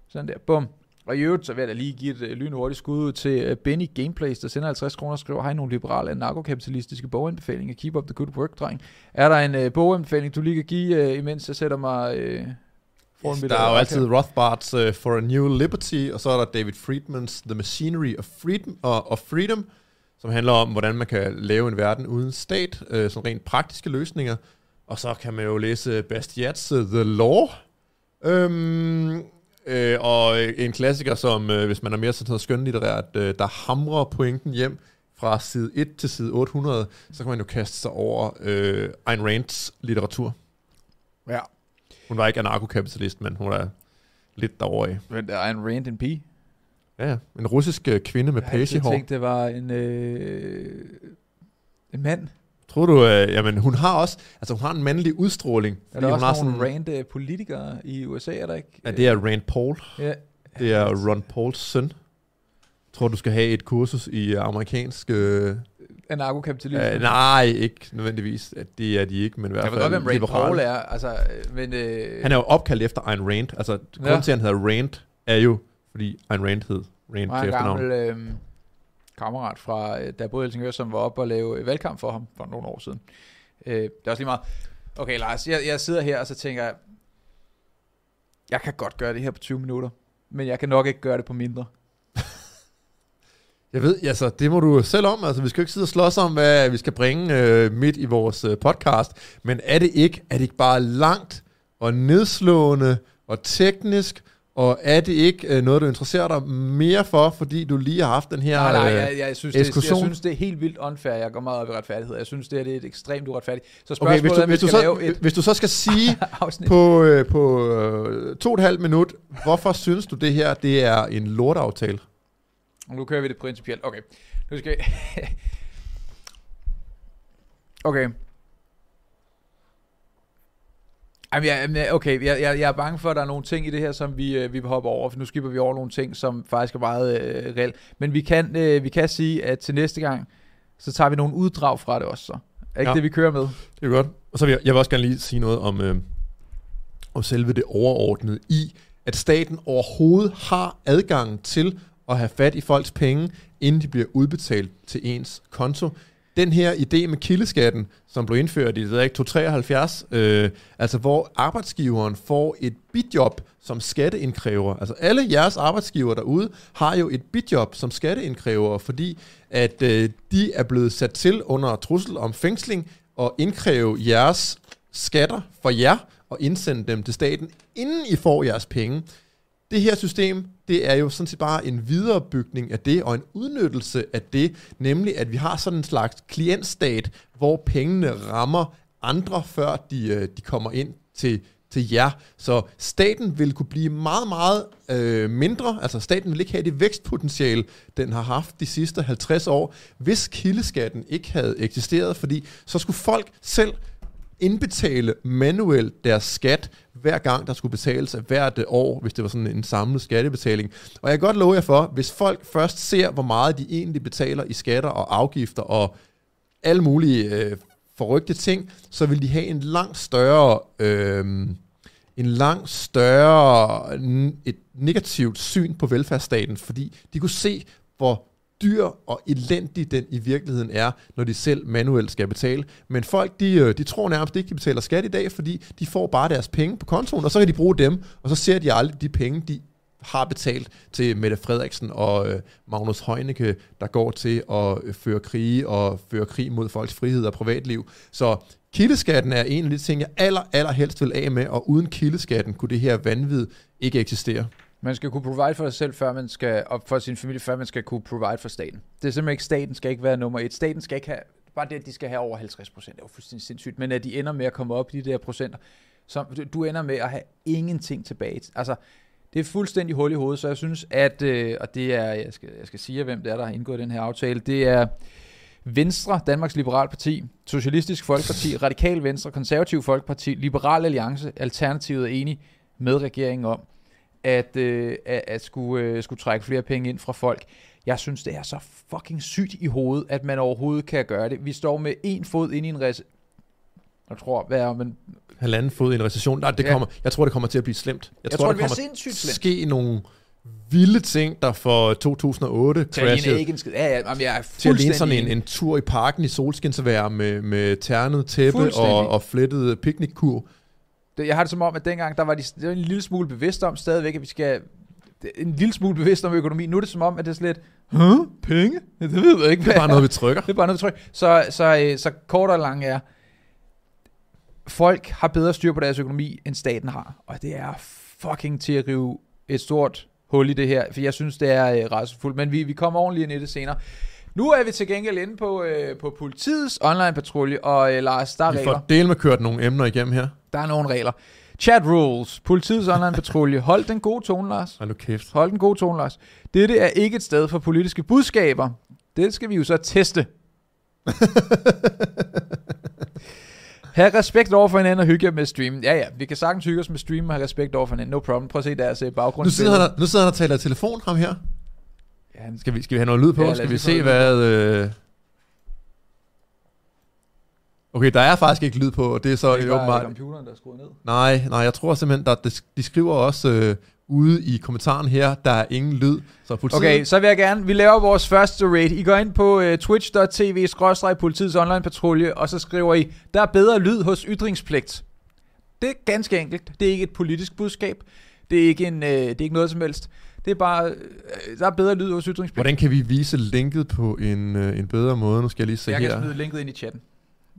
Sådan der. Bum. Og i øvrigt, så vil jeg da lige give et øh, lynhurtigt skud ud til øh, Benny Gameplays, der sender 50 kroner og skriver, hej nogle liberale narkokapitalistiske boganbefalinger, keep up the good work, dreng. Er der en øh, boganbefaling, du lige kan give, øh, imens jeg sætter mig øh, Yes, der er jo altid Rothbards uh, For a New Liberty, og så er der David Friedmans The Machinery of Freedom, uh, of Freedom som handler om, hvordan man kan lave en verden uden stat, uh, sådan rent praktiske løsninger. Og så kan man jo læse Bastiats The Law, øhm, øh, og en klassiker, som øh, hvis man er mere sådan noget skønlitterært, øh, der hamrer pointen hjem fra side 1 til side 800, så kan man jo kaste sig over øh, Ayn Rands litteratur. Ja. Hun var ikke anarkokapitalist, men hun er lidt derovre af. Men er en Rand en pige. Ja. En russisk øh, kvinde med Jeg pagehår. tænkt, det var en, øh, en mand. Tror du, øh, jamen hun har også, altså hun har en mandlig udstråling. Er der hun også har nogle sådan, Rand øh, politikere i USA, er der ikke? Ja, det er Rand Paul. Ja. Det er Ron Pauls søn. Jeg tror, du skal have et kursus i øh, amerikansk... Øh, Anarkokapitalisme. øh, nej, ikke nødvendigvis. At Det er de ikke, men i hvert Jeg fald ved godt, hvem Rand liberale. Paul er. Altså, øh, men, øh, Han er jo opkaldt efter Ayn Rand. Altså, grunden Ja. til, at han hedder Rand, er jo, fordi Ayn Rand hed Rand til efternavn. gammel øh, kammerat fra, øh, der boede i Helsingør, som var oppe og lave øh, valgkamp for ham for nogle år siden. Øh, det er også lige meget. Okay, Lars, jeg, jeg sidder her, og så tænker jeg, jeg kan godt gøre det her på 20 minutter, men jeg kan nok ikke gøre det på mindre. Jeg ved, altså, det må du selv om. Altså, vi skal jo ikke sidde og slås om, hvad vi skal bringe øh, midt i vores øh, podcast. Men er det ikke, er det ikke bare langt og nedslående og teknisk, og er det ikke øh, noget, du interesserer dig mere for, fordi du lige har haft den her Nej, nej, øh, jeg, jeg, synes, det, jeg synes, det er helt vildt unfair. Jeg går meget op i retfærdighed. Jeg synes, det, her, det er et ekstremt uretfærdigt. Så Okay, spørgsmålet hvis du, er, hvis, du så, et hvis du så skal sige på, øh, på øh, to og et halvt minut, hvorfor synes du det her, det er en lortaftale? Nu kører vi det principielt. Okay. Nu skal vi... okay. Jamen, jeg, okay, jeg, jeg, jeg er bange for, at der er nogle ting i det her, som vi, øh, vi vil hoppe over, for nu skipper vi over nogle ting, som faktisk er meget øh, reelt. Men vi kan, øh, vi kan sige, at til næste gang, så tager vi nogle uddrag fra det også så. Er ikke Ja. det, vi kører med? Det er godt. Og så vil jeg, jeg vil også gerne lige sige noget om, øh, om selve det overordnede i, at staten overhovedet har adgang til at have fat i folks penge, inden de bliver udbetalt til ens konto. Den her idé med kildeskatten, som blev indført i det ikke, 273, øh, altså hvor arbejdsgiveren får et bidjob som skatteindkræver. Altså alle jeres arbejdsgiver derude har jo et bidjob som skatteindkræver, fordi at øh, de er blevet sat til under trussel om fængsling og indkræve jeres skatter for jer og indsende dem til staten, inden I får jeres penge. Det her system, det er jo sådan set bare en viderebygning af det, og en udnyttelse af det, nemlig at vi har sådan en slags klientstat, hvor pengene rammer andre, før de, øh, de kommer ind til, til jer. Så staten vil kunne blive meget, meget øh, mindre, altså staten vil ikke have det vækstpotentiale, den har haft de sidste 50 år, hvis kildeskatten ikke havde eksisteret, fordi så skulle folk selv indbetale manuelt deres skat, hver gang der skulle betales af hvert år, hvis det var sådan en samlet skattebetaling. Og jeg kan godt love jer for, hvis folk først ser, hvor meget de egentlig betaler i skatter og afgifter og alle mulige øh, forrygte ting, så vil de have en langt større, øh, en langt større et negativt syn på velfærdsstaten, fordi de kunne se, hvor dyr og elendig den i virkeligheden er, når de selv manuelt skal betale. Men folk, de, øh, de tror nærmest ikke, de betaler skat i dag, fordi de får bare deres penge på kontoen, og så kan de bruge dem, og så ser de aldrig de penge, de har betalt til Mette Frederiksen og øh, Magnus Heunicke, der går til at øh, føre krige og føre krig mod folks frihed og privatliv. Så kildeskatten er en af de ting, jeg aller, aller helst vil af med, og uden kildeskatten kunne det her vanvid ikke eksistere. Man skal kunne provide for sig selv, før man skal, og for sin familie, før man skal kunne provide for staten. Det er simpelthen ikke, staten skal ikke være nummer et. Staten skal ikke have, bare det, at de skal have over 50 procent, det er jo fuldstændig sindssygt, men at de ender med at komme op i de der procenter, så du- du ender med at have ingenting tilbage. Altså, det er fuldstændig hul i hovedet, så jeg synes, at, øh, og det er, jeg skal, jeg skal sige, hvem det er, der har indgået den her aftale, det er Venstre, Danmarks Liberal Parti, Socialistisk Folkeparti, Radikal Venstre, Konservativ Folkeparti, Liberal Alliance, Alternativet er enige med regeringen om, at, øh, at, at skulle, øh, skulle trække flere penge ind fra folk. Jeg synes, det er så fucking sygt i hovedet, at man overhovedet kan gøre det. Vi står med en fod ind i en res... Jeg tror, hvad er, men halvanden fod i en recession. Nej, det Ja. kommer, jeg tror, det kommer til at blive slemt. Jeg tror, det kommer slemt. ske nogle vilde ting, der for 2008 til at crashede ikke en skid. Ja, ja, jamen, jeg er til at ligne sådan en, en tur i parken i solskinsvejr med, med ternet tæppe og, og flettet piknikkur. Det, jeg har det som om, at dengang, der var de det var en lille smule bevidst om stadigvæk, at vi skal det en lille smule bevidst om økonomi. Nu er det som om, at det er lidt, Huh? Penge? Ja, det ved jeg ikke. Det er bare noget, vi trykker. Det er bare noget, vi trykker. Så, så, øh, så kort og lang er, folk har bedre styr på deres økonomi, end staten har. Og det er fucking til at rive et stort hul i det her, for jeg synes, det er øh, rejsefuldt. Men vi, vi kommer ordentligt ind i det senere. Nu er vi til gengæld inde på, øh, på politiets online-patrulje, og øh, Lars, der er Vi regler. får del med kørt nogle emner igennem her. Der er nogle regler. Chat rules. Politiets online-patrulje. Hold den gode tone, Lars. Hold nu kæft. Hold den gode tone, Lars. Dette er ikke et sted for politiske budskaber. Det skal vi jo så teste. Ha' respekt over for hinanden og hygge jer med streamen. Ja, ja, vi kan sagtens hygge os med streamen og have respekt over for hinanden. No problem. Prøv at se deres uh, Nu sidder, han, nu sidder han og taler i telefon, ham her. Ja, han Skal vi, skal vi have noget lyd på? Ja, skal vi lige se, hvad... Øh... Okay, der er faktisk ikke lyd på, og det er så det er bare åbenbart... computeren, der er skruet ned. Nej, nej, jeg tror simpelthen, der, de skriver også øh, ude i kommentaren her, der er ingen lyd. Så politiet, Okay, så vil jeg gerne, vi laver vores første raid. I går ind på uh, twitch.tv politiets online patrulje, og så skriver I, der er bedre lyd hos ytringspligt. Det er ganske enkelt. Det er ikke et politisk budskab. Det er ikke, en, uh, det er ikke noget som helst. Det er bare, uh, der er bedre lyd hos ytringspligt. Hvordan kan vi vise linket på en, øh, en bedre måde? Nu skal jeg lige se jeg her. kan smide linket ind i chatten.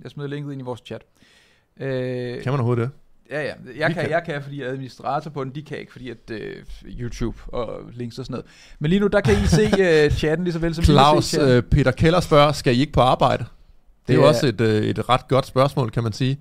Jeg smider linket ind i vores chat. Uh, Kan man overhovedet det? Ja, ja. Jeg kan, kan. jeg kan, fordi jeg er administrator på den. De kan ikke, fordi at uh, YouTube og links og sådan noget. Men lige nu, der kan I se uh, chatten lige så vel som Claus øh, Peter Keller spørger, skal I ikke på arbejde? Det, er jo er- også et, øh, et ret godt spørgsmål, kan man sige.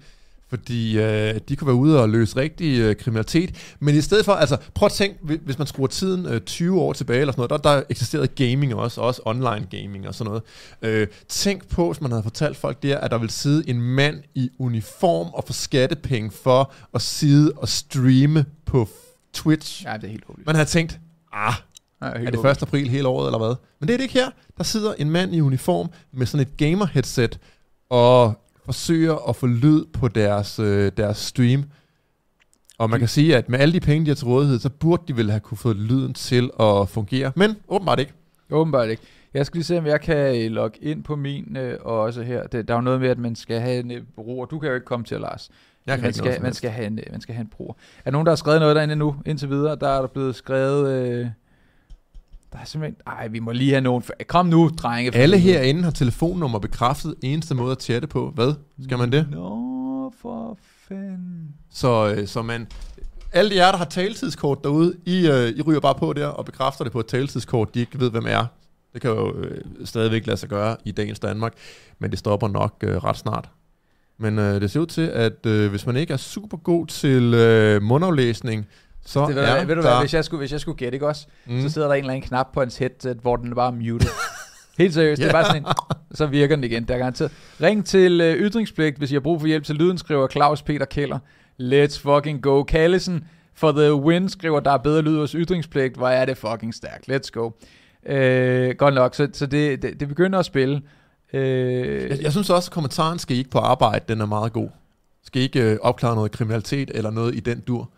Fordi øh, de kunne være ude og løse rigtig øh, kriminalitet. Men i stedet for, altså prøv at tænke, hvi- hvis man skruer tiden øh, 20 år tilbage eller sådan noget, der, der eksisterede gaming også, også online gaming og sådan noget. Øh, tænk på, hvis man havde fortalt folk der, at der ville sidde en mand i uniform og få skattepenge for at sidde og streame på Twitch. Ja, det er helt håbløst. Man havde tænkt, ah, Ja, er det 1. april hele året, eller hvad? Men det er det ikke her. Der sidder en mand i uniform med sådan et gamer-headset og forsøger at få lyd på deres, øh, deres stream. Og man kan sige, at med alle de penge, de har til rådighed, så burde de vel have kunne få lyden til at fungere. Men åbenbart ikke. Åbenbart ikke. Jeg skal lige se, om jeg kan øh, logge ind på min øh, og også her. Det, der er jo noget med, at man skal have en øh, bruger. Du kan jo ikke komme til, Lars. Jeg kan man, ikke skal, som man, skal have en, øh, man skal have en bruger. Er der nogen, der har skrevet noget derinde nu, indtil videre? Der er der blevet skrevet... Øh, der er simpelthen... Ej, vi må lige have nogen... Kom nu, drenge. Alle herinde har telefonnummer bekræftet. Eneste måde at chatte på. Hvad? Skal man det? Nå, for fanden. Så, øh, så man... Alle jer, der har taletidskort derude, I, øh, I ryger bare på der og bekræfter det på et taletidskort, de ikke ved, hvem er. Det kan jo øh, stadigvæk lade sig gøre i dagens Danmark, men det stopper nok øh, ret snart. Men øh, det ser ud til, at øh, hvis man ikke er super god til øh, mundaflæsning, så Det, ved, du, ved du der... hvad, hvis jeg skulle, hvis jeg skulle gætte, ikke også? Mm. Så sidder der en eller anden knap på hans headset, hvor den er bare muted. Helt seriøst, det er bare sådan en, så virker den igen, der er garanteret. Ring til øh, ytringspligt, hvis I har brug for hjælp til lyden, skriver Claus Peter Keller. Let's fucking go. Kallesen for the win, skriver, der er bedre lyd hos ytringspligt. Hvor er det fucking stærkt. Let's go. Øh, godt nok, så, så det, det, det begynder at spille. Øh, Jeg, jeg synes også, at kommentaren skal I ikke på arbejde, den er meget god. Skal I ikke øh, opklare noget kriminalitet eller noget i den dur?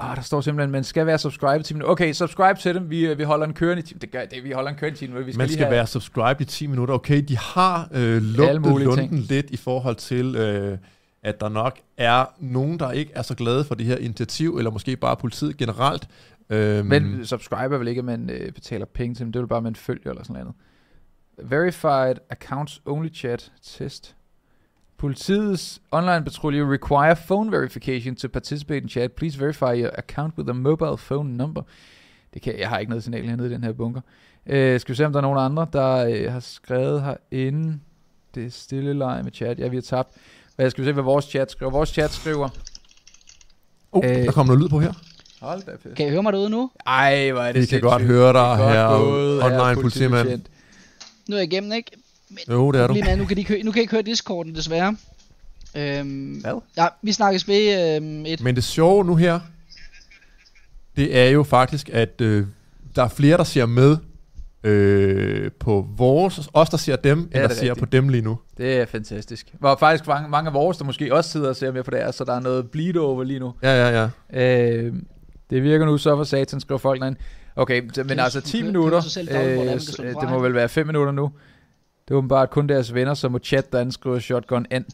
Ah, der står simpelthen, man skal være subscribed til minutter. Okay, subscribe til dem. Vi, øh, vi holder en kørende i 10 Det gør det, vi holder en kørende i 10 minutter. Vi skal Man lige skal have, være subscribed i 10 minutter. Okay, de har øh, lugtet lunden ting. lidt i forhold til, øh, at der nok er nogen, der ikke er så glade for det her initiativ, eller måske bare politiet generelt. Øhm, Men subscribe er vel ikke, at man øh, betaler penge til dem. Det er vel bare, at man følger eller sådan noget. Verified accounts only chat test. Politiets online patrulje require phone verification to participate in chat. Please verify your account with a mobile phone number. Det kan, jeg har ikke noget signal hernede i den her bunker. Øh, skal vi se, om der er nogen andre, der øh, har skrevet herinde. Det er stille leje med chat. Ja, vi har tabt. Hvad skal vi se, hvad vores chat skriver? Vores chat skriver... oh, øh, der kommer noget lyd på her. Hold da fedt. Kan I høre mig derude nu? Ej, hvor er det Vi kan godt høre dig er her, online politimand. Nu er jeg igennem, ikke? Jo, det er du. Er, nu kan, de ikke, høre- nu kan ikke høre Discorden, desværre. Øhm, Hvad? Ja, vi snakkes ved øhm, et. Men det sjove nu her, det er jo faktisk, at øh, der er flere, der ser med øh, på vores, os der ser dem, Ja, end der er ser på dem lige nu. Det er fantastisk. Der er faktisk mange, mange af vores, der måske også sidder og ser med på det her, så der er noget bleed over lige nu. Ja, ja, ja. Øh, det virker nu så for satan, skriver folk derinde. Okay, så- men altså 10 kender- minutter, øh, det øh, det må vel være 5 minutter nu. Det er åbenbart kun deres venner, som må chatte derinde, skriver Shotgun N.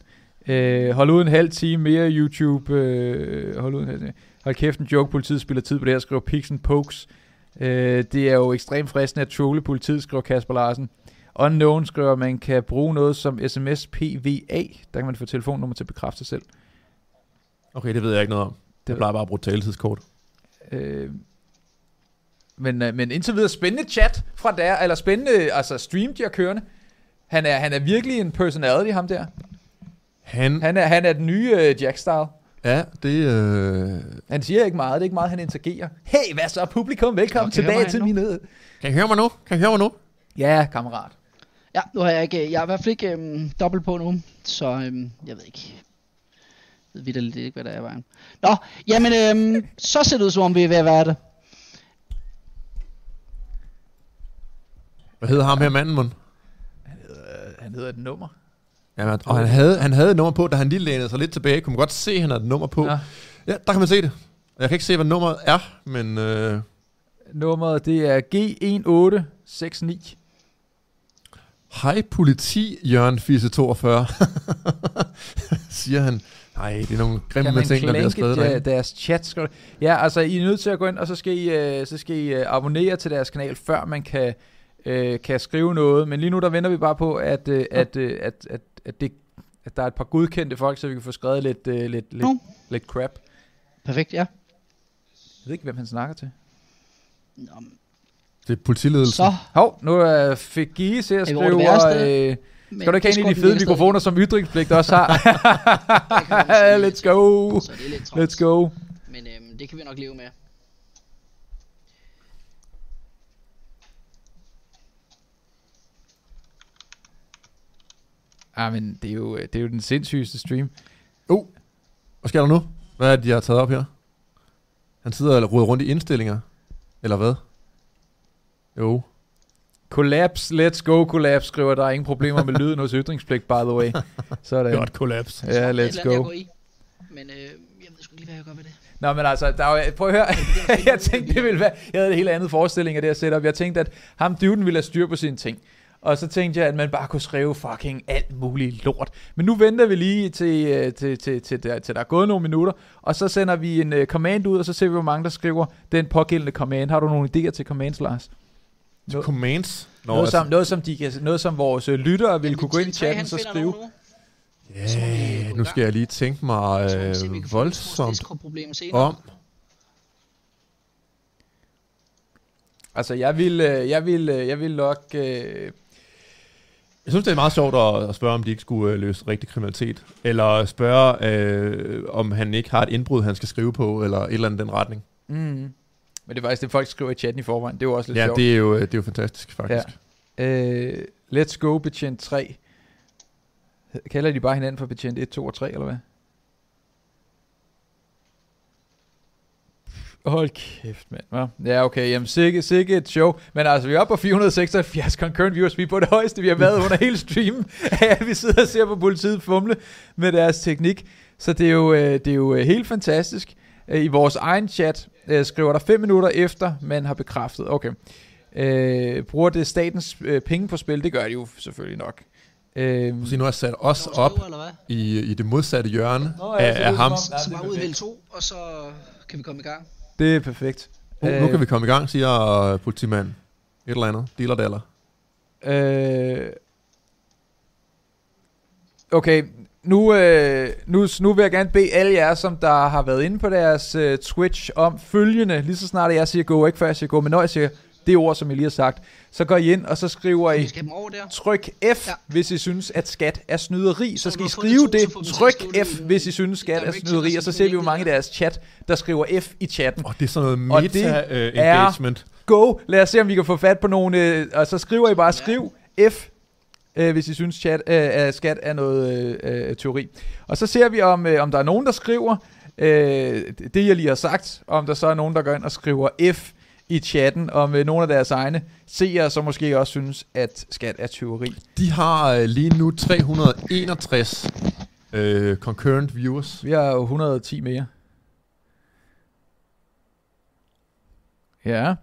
Øh, hold ud en halv time mere YouTube. Øh, hold ud en halv time. Hold kæft en joke, politiet spiller tid på det her, skriver Pix and Pokes. Øh, det er jo ekstremt fristende at trolle politiet, skriver Kasper Larsen. Unknown skriver, at man kan bruge noget som SMS PVA. Der kan man få telefonnummer til at bekræfte sig selv. Okay, det ved jeg ikke noget om. Det plejer bare at bruge taletidskort. Øh, men, øh, men indtil videre spændende chat fra der, eller spændende altså stream, de har kørende. Han er, han er virkelig en personality, ham der. Han, Han er, han er den nye øh, Jack Style. ja, det... Øh... Han siger ikke meget, det er ikke meget, han interagerer. Hey, hvad så publikum? Velkommen høre tilbage til nu? mine... Kan I høre mig nu? Kan I høre mig nu? Ja, kammerat. Ja, nu har jeg ikke, jeg har i hvert fald ikke øhm, dobbelt på nu, så øhm, jeg ved ikke. Jeg ved vitterligt ikke, hvad der er i vejen. Nå, jamen, øhm, så ser det ud som om, vi er ved at være det. Hvad hedder ham her manden, mund? Hedder et nummer. Ja, og han havde, han havde et nummer på, da han lige lænede sig lidt tilbage. Kunne man godt se, at han havde et nummer på. Ja. Ja. der kan man se det. Jeg kan ikke se, hvad nummeret er, men... Øh, Nummeret, det er G1869. Hej politi, Jørgen Fisse 42. Siger han. Nej, det er nogle grimme ting, der bliver skrevet derinde. deres chat? Skal Ja, altså I er nødt til at gå ind, og så skal I, øh, så skal I øh, abonnere til deres kanal, før man kan, øh, kan skrive noget. Men lige nu der venter vi bare på, at, øh, at, øh, at, at, at, det, at der er et par godkendte folk, så vi kan få skrevet lidt, øh, lidt, lidt, Nå. lidt crap. Perfekt, ja. Jeg ved ikke, hvem han snakker til. Nå, Det er politiledelsen. så, Hov, nu fik Gie til at Er skrive... Øh, men skal du ikke have en af de fede mikrofoner, som ytringspligt også har? Let's go! Er. Let's go! Men øhm, det kan vi nok leve med. Ah, men det er jo, det er jo den sindssygeste stream. Uh, hvad sker der nu? Hvad er det, de har taget op her? Han sidder og roder rundt i indstillinger. Eller hvad? Jo. Collapse, let's go collapse, skriver der er ingen problemer med lyden hos ytringspligt, by the way. Sådan. Godt kollaps. Ja, Det et let's andet, jeg go. går i. Men øh, jeg ved sgu lige, hvad jeg gør ved det. Nå, men altså, der er jo, prøv at høre. jeg tænkte, det ville være, jeg havde et helt andet forestilling af det her setup. Jeg tænkte, at ham dyvden ville have styr på sine ting. Og så tænkte jeg, at man bare kunne skrive fucking alt muligt lort. Men nu venter vi lige til, øh, til, til, til, der, til der er gået nogle minutter, og så sender vi en uh, command ud, og så ser vi, hvor mange der skriver den pågældende command. Har du nogle idéer til commands, Lars? Nå- Commands. Nå, Noget, altså, som, noget, som, de kan, noget som vores øh, lyttere vil kunne gå ind i chatten og så skrive. ja, nu skal jeg lige tænke mig øh, voldsomt om. Altså, jeg vil, jeg vil, jeg vil nok... Øh, Jeg synes, det er meget sjovt at, at spørge, om de ikke skulle øh, løse rigtig kriminalitet. Eller spørge, øh, om han ikke har et indbrud, han skal skrive på, eller et eller andet den retning. mm. Men det er faktisk det, folk skriver i chatten i forvejen. Det er jo også lidt Ja, sjovt. det er, jo, øh, det er jo fantastisk, faktisk. Ja. Øh, let's go, betjent 3. Kalder de bare hinanden for betjent 1, 2 og 3, eller hvad? Hold kæft, mand. Hva? Ja, okay. Jamen, sikke, sikke et show. Men altså, vi er oppe på 476 concurrent viewers. Vi er på det højeste, vi har været under hele streamen. Ja, vi sidder og ser på politiet fumle med deres teknik. Så det er jo, øh, det er jo øh, helt fantastisk. Øh, I vores egen chat skriver der 5 minutter efter, man har bekræftet. Okay. Øh, bruger det statens penge på spil? Det gør de jo selvfølgelig nok. Øh, Så nu har jeg sat os op i, i det modsatte hjørne Nå, ja, af, af ham. Så bare udvælge to, og så kan vi komme i gang. Det er perfekt. Uh, nu kan vi komme i gang, siger øh, politimanden. Et eller andet. Dealer daller. Øh, okay, nu, øh, nu, nu vil jeg gerne bede alle jer, som der har været inde på deres øh, Twitch, om følgende. Lige så snart jeg siger go, ikke før jeg siger go, men når jeg siger det ord, som jeg lige har sagt, så går I ind, og så skriver I, tryk F, ja. hvis I synes, at skat er snyderi. Så skal I skrive to, det, tryk F, hvis I synes, skat er snyderi, og så ser vi, hvor mange i er deres chat, der skriver F i chatten. Og det er sådan noget meta-engagement. Go, lad os se, om vi kan få fat på nogle, øh, og så skriver I bare, skriv F, øh, hvis I synes, chat, øh, at skat er noget øh, øh, teori. Og så ser vi, om, øh, om der er nogen, der skriver øh, det, jeg lige har sagt, og om der så er nogen, der går ind og skriver F i chatten, om øh, nogle af deres egne seere, så måske også synes, at skat er teori. De har øh, lige nu 361 øh, concurrent viewers. Vi har jo 110 mere. Ja,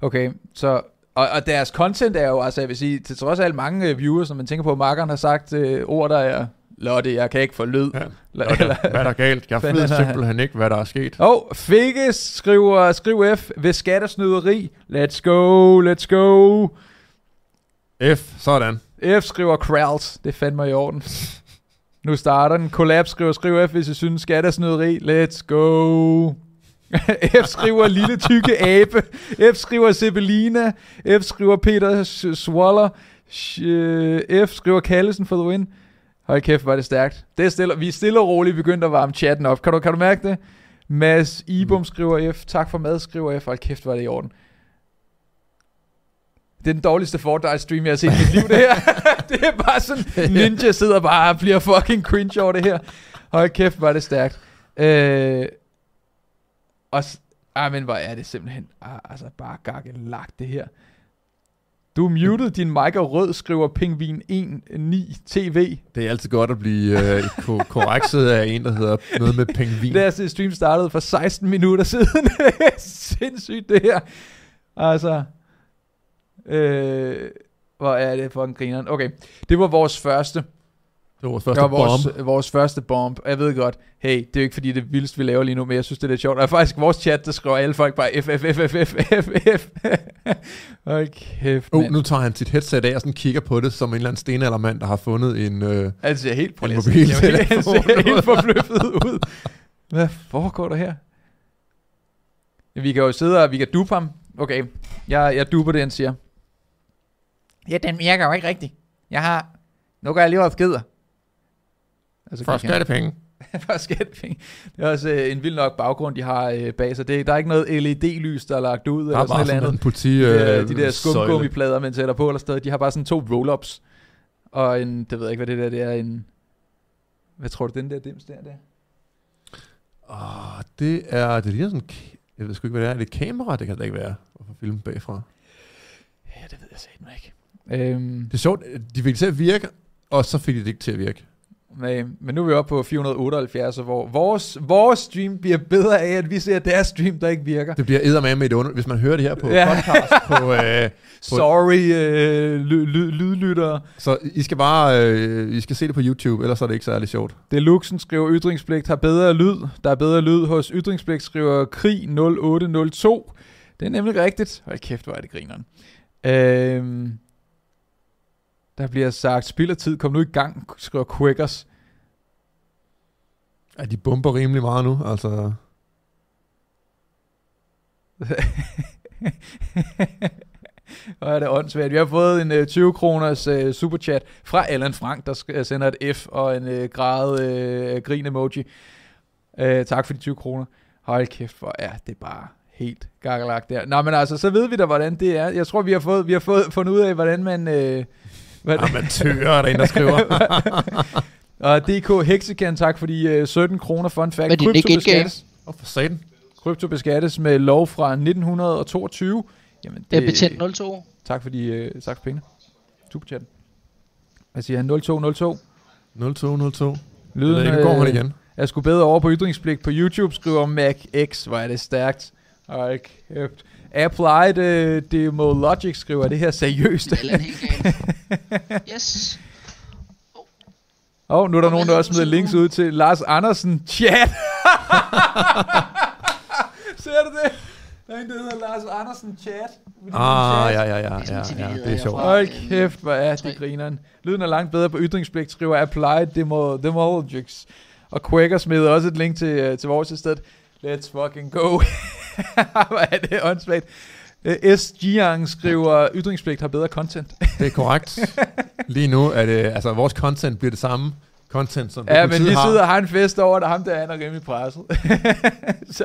okay, så... Og, og deres content er jo, altså jeg vil sige, til trods af alle mange øh, viewers, når man tænker på, at Markeren har sagt øh, ord, der er Lotte, jeg kan ikke få lyd. Ja. Eller- Hvad er der- er galt? Jeg ved simpelthen ikke, hvad der er sket. Og oh, Figgis skriver, skriv F ved skattesnyderi. Let's go, let's go. F, sådan. F skriver Kralls. Det fandt mig i orden. Nu starter den. Collab skriver, skriv F, hvis I synes skattesnyderi. Let's go. F skriver lille tykke abe. F skriver Sebelina. F skriver Peter Swaller. Øh, F skriver Kallesen for the win. Hold kæft, var det stærkt. Det er stille, vi er stille og roligt begyndt at varme chatten op. Kan du, kan du mærke det? Mads Ibum skriver F. Tak for mad, skriver F. Hold kæft, var det i orden. Det er den dårligste Fortnite-stream, jeg har set i mit liv, det her. det er bare sådan, Ninja sidder bare og bliver fucking cringe over det her. Hold kæft, var det stærkt. Øh, og, ah, men hvor er det simpelthen, ah, altså bare gakkelagt det her. Du er muted, din mic er rød, skriver Pingvin 19 TV. Det er altid godt at blive øh, ko- korrekset af en, der hedder noget med pengvin. Det er altså, stream startede for 16 minutter siden. Sindssygt det her. Altså, øh, hvor er det for en grineren. Okay, det var vores første. Det var vores Det første var vores, bomb. vores første bomb. Jeg ved godt, hey, det er jo ikke fordi, det er vildest, vi laver lige nu, men jeg synes, det er lidt sjovt. Der er faktisk vores chat, der skriver alle folk bare F, F, F, F, F, F, F. Hold kæft, Oh, nu tager han sit headset af og sådan kigger på det, som en eller anden stenaldermand, der har fundet en... Øh, Han ser helt, prøv En. Jamen, Han mobiltelefon. ser helt forbløffet ud. Hvad foregår der her? Vi kan jo sidde og vi kan dupe ham. Okay, jeg, jeg duper det, han siger. Ja, den virker jo ikke rigtigt. Jeg har... Nu går jeg lige over skider. Altså, for skattepenge. for skattepenge. Det er også øh, en vild nok baggrund, de har øh, bag sig. Det, der er ikke noget LED-lys, der er lagt ud. Der eller er bare sådan sådan en politi... de, øh, de der skumgummiplader, man sætter på eller sted, de har bare sådan to roll-ups. Og en, det ved jeg ikke, hvad det der det er, en... Hvad tror du, den der dims der, der? Åh, det er... Det ligner sådan... Jeg ved sgu ikke, hvad det er. Er det et kamera? Det kan det ikke være. Hvorfor filme bagfra? Ja, det ved jeg satme ikke. Øhm, Det er sjovt. De fik det til at virke, og så fik de det ikke til at virke. Men, men nu er vi oppe på 478, hvor vores, vores stream bliver bedre af, at vi ser deres stream, der ikke virker. Det bliver eddermame med et under... Hvis man hører det her på Ja. podcast, på, øh, Sorry, øh, ly, ly, lydlyttere. så I skal bare... Øh, I skal se det på YouTube, ellers er det ikke særlig sjovt. Deluxen skriver, ytringspligt har bedre lyd. Der er bedre lyd hos ytringspligt, skriver Krig 0802. Det er nemlig rigtigt. Hold kæft, hvor er det grineren. Øhm, der bliver sagt, spild af tid, kom nu i gang, skriver Quackers. Ja, de bomber rimelig meget nu, altså... Hvor er det åndssvagt. Vi har fået en øh, 20 kroners øh, superchat fra Allan Frank, der øh, sender et F og en øh, grad øh, grin emoji. Øh, tak for de 20 kroner. Hold kæft, hvor er det bare helt gakkelagt der. Nå, men altså, så ved vi da, hvordan det er. Jeg tror, vi har fået, vi har fået fundet ud af, hvordan man... Øh, hvad, Amatører, der er en, der skriver. og DK Hexican, tak for de øh, 17 kroner fun fact. Hvad er det, Krypto det beskattes, Åh, for satan. krypto beskattes med lov fra 1922. Jamen, Det er betjent 02. Tak for de, øh, tak for pengene. Superchatten. Hvad siger han? 0202. 0202. Lyden Jeg ved ikke, nu går han øh, igen. er sgu bedre over på ytringspligt på YouTube, skriver Mac X. Hvor er det stærkt. Ej, kæft. Applied uh, Demo Logic skriver, er det her seriøst? Allan helt galt. Yes. Og nu er der nogen, der også smider links ud til Lars Andersen chat. Ser du det? Der er en, der hedder Lars Andersen chat. Ah, ja, ja, ja, ja, ja, vi det er sjovt. Hold kæft, hvor er det grineren. Lyden er langt bedre på ytringspligt, skriver Applied Demo, Demologics. Og Quaker smider også et link til, uh, til vores sted. Let's fucking go. hvor er det åndssvagt. Uh, S. Jiang skriver, ytringspligt har bedre content. Det er korrekt. Lige nu er det, altså vores content bliver det samme content, som ja, men vi har. sidder og har en fest over, der ham der han er rimelig presset. Så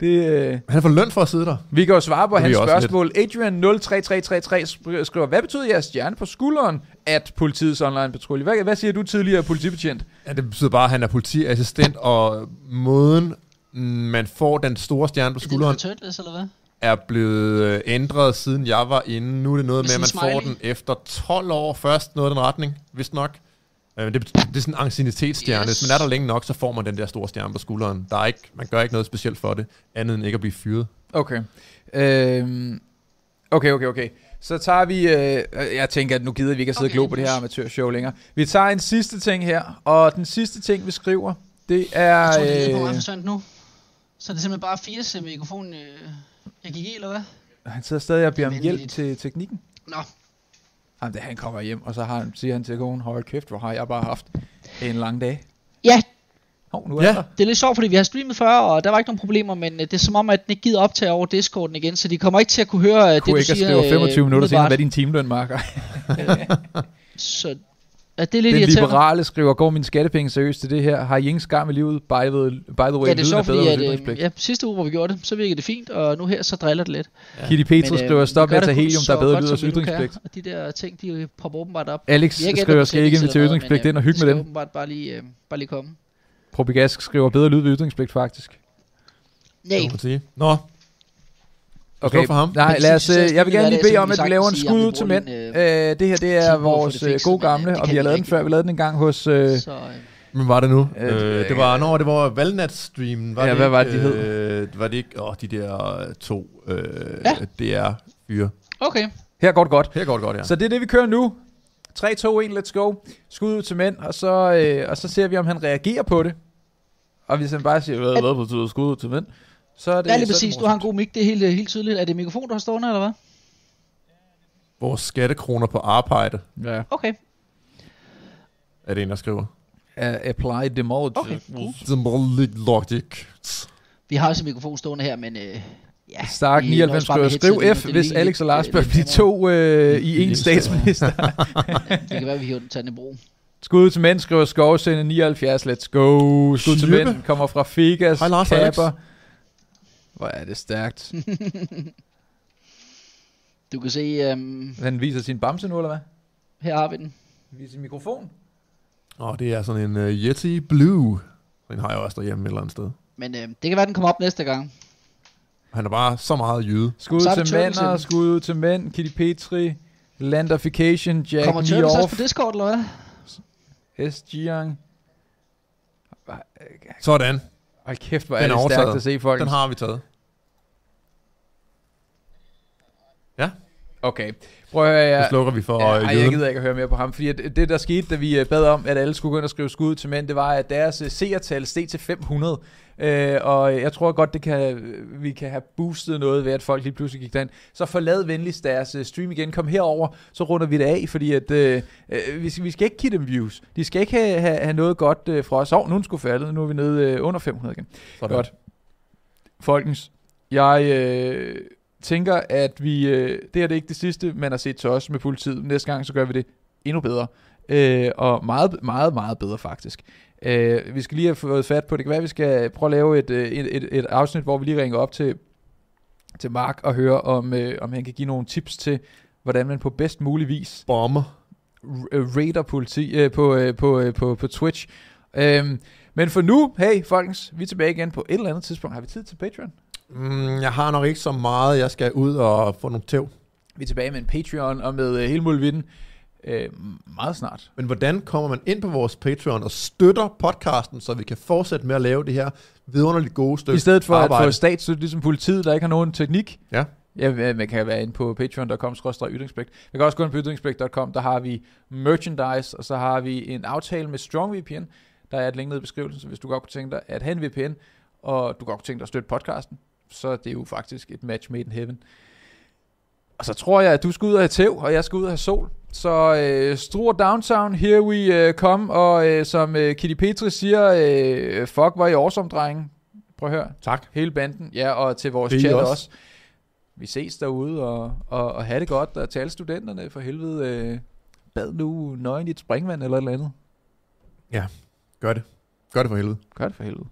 det, uh, Han får løn for at sidde der. Vi kan jo svare på Det hans spørgsmål. Adrian03333 spr- skriver, hvad betyder jeres stjerne på skulderen, at politiets online patrulje? Hvad, hvad siger du tidligere politibetjent? Ja, det betyder bare, at han er politiassistent, og måden, man får den store stjerne på Er det skulderen, turtles, eller hvad? er blevet øh, ændret, siden jeg var inde. Nu er det noget Med med, at man en får smiley? den efter 12 år først, noget den retning, vist nok. Øh, Det, det er sådan en ancienitetsstjerne. Yes. Hvis man er der længe nok, så får man den der store stjerne på skulderen. Der er ikke, man gør ikke noget specielt for det, andet end ikke at blive fyret. Okay. Øhm, okay, okay, okay. Så tager vi, øh, jeg tænker, at nu gider vi ikke at sidde okay, og glo på det her amatørshow længere. Vi tager en sidste ting her, og den sidste ting, vi skriver, det er... Jeg tror, det er på Øh, forsvandt nu. Så er det simpelthen bare 80 mikrofon, øh, jeg gik i, eller hvad? han sidder stadig og beder om hjælp til teknikken. Nå, Jamen, det, han kommer hjem, og så har han, siger han til konen, hold kæft, hvor har jeg bare haft en lang dag. ja, Hov, nu er Ja. der. det er lidt sjovt, fordi vi har streamet før, og der var ikke nogen problemer, men øh, det er som om, at den ikke gider optage over Discorden igen, så de kommer ikke til at kunne høre øh, det, Kunne du ikke at siger. skrive 25 minutter senere, umiddelbart. hvad er din timeløn, Marker? Så ja, det er lidt Den liberale skriver, går mine skattepenge seriøst til det her? Har I ingen skam i livet? By the, by the way, Ja, det er bedre fordi hos at, øh, ja, sidste uge, hvor vi gjorde det, så virkede det fint, og nu her, så driller det lidt. Kitty Petrus Men, øh, skriver, stop med at tage det helium, så der er bedre godt, lyd som hos vi nu kan, ytringspligt. Og de der ting, de popper åbenbart op. Alex ikke skriver, skal I ikke invitere ytringspligt ind og øh, hygge de med skal dem? åbenbart bare lige, øh, bare lige komme. Probigask skriver, bedre lyd ved ytringspligt faktisk. Nej. Nå, Okay, Slå for ham. nej, lad os, jeg øh, jeg vil gerne lige bede om, at vi laver en skud ud til mænd. din, Øh, det her, det er vores øh, gode gamle, øh, og vi har lavet den før. Vi lavede den en gang hos... Øh, så... Øh, men var det nu? Øh, Øh, det var, når det var valnatstreamen. Var Ja, det hvad ikke, var det, de hed? Øh, var det ikke, åh, de der øh, to, øh, Ja. DR-fyre. okay. her går det godt. Her går det godt, ja. Så det er det, vi kører nu. 3, 2, 1, let's go. Skud ud til mænd, og så, øh, og så ser vi, om han reagerer på det. Og hvis han bare siger, hvad, hvad betyder skud ud til mænd? Så er det, Ja, lige så er det præcis. Du har en god mic, det er helt, helt tydeligt. Er det mikrofon, du har stående, eller hvad? Vores skattekroner på arbejde, Ja. Okay. er det en, der skriver. Uh, apply demology. Okay, cool. Logic. Vi har også en mikrofon stående her, men... Øh, ja, Stark vi 99 nøjes bare med skriver, skriv F, hvis lige Alex og Lars bør blive to øh, i en statsminister. Det kan være, vi hiver den til den i brug. Skud til mænd, skriver Skovsende 79, let's go. Skud til mænd, kommer fra Figas, Hej, Lars og Alex. Hvor er det stærkt. Du kan se, øhm, Han viser sin bamse nu, eller hvad? her har vi den. Viser sin mikrofon. Og det er sådan en uh, Yeti Blue. Den har jeg også derhjemme et eller andet sted. Men øh, det kan være, den kommer op næste gang. Han er bare så meget jyde. Skud til mænd, skud ud til mænd. Kitty Petri, Landification, Jack Kommer Turtles også på Discord, eller hvad? S. Jiang. Sådan. Hold kæft, hvor er Den det stærkt at se folk. Den har vi taget. Okay, prøv at høre, jeg, slukker vi for Ja, ej, jeg gider ikke at høre mere på ham, fordi at det der skete, da vi øh, bad om, at alle skulle gå ind og skrive skud til mænd, det var, at deres øh, seertal steg til 500. Øh, og jeg tror godt, det kan, vi kan have boostet noget ved, at folk lige pludselig gik derind. Så forlad venligst deres øh, stream igen. Kom herover, så runder vi det af, fordi at, øh, øh, vi, skal, vi skal ikke give dem views. De skal ikke have, have, have noget godt øh, fra os. Oh, nu er den sgu faldet. Nu er vi nede øh, under 500 igen. Sådan. Godt. Folkens, jeg øh, tænker, at vi... Øh, det her det er ikke det sidste, man har set til os med politiet. Næste gang, så gør vi det endnu bedre. Øh, og meget, meget, meget bedre faktisk. Øh, vi skal lige have fået fat på, det kan være, at vi skal prøve at lave et, øh, et, et, et afsnit, hvor vi lige ringer op til, til Mark og høre, om, øh, om han kan give nogle tips til, hvordan man på bedst mulig vis Bomber. r- raider politi øh, på, øh, på, øh, på, på Twitch. Øhm, men for nu, hey folkens, vi er tilbage igen på et eller andet tidspunkt. Har vi tid til Patreon? Mm, jeg har nok ikke så meget. Jeg skal ud og få nogle tæv. Vi er tilbage med en Patreon og med øh, hele muligheden øh, meget snart. Men hvordan kommer man ind på vores Patreon og støtter podcasten, så vi kan fortsætte med at lave det her vidunderligt gode stykke I stedet for arbejde? at få statsstøtte, ligesom politiet, der ikke har nogen teknik. Ja. Ja, man kan være inde på patreon.com ytringspligt. Man kan også gå ind på ytringspligt.com, der har vi merchandise, og så har vi en aftale med StrongVPN. Der er et link nede i beskrivelsen, så hvis du godt kunne tænke dig at have en VPN, og du godt kunne tænke dig at støtte podcasten, så er det jo faktisk et match made in heaven. Og så tror jeg, at du skal ud og have tæv, og jeg skal ud og have sol. Så øh, Struer Downtown, here we øh, come, og øh, som øh, Kitty Petri siger, øh, fuck, var I awesome, drenge. Prøv at høre. Tak. Hele banden, ja, og til vores Det er I chat også. også. Vi ses derude, og, og, og have det godt, og til alle studenterne for helvede. Øh, bad nu nøgen i et springvand eller et eller andet. Gør det. Gør det for helvede. Gør det for helvede.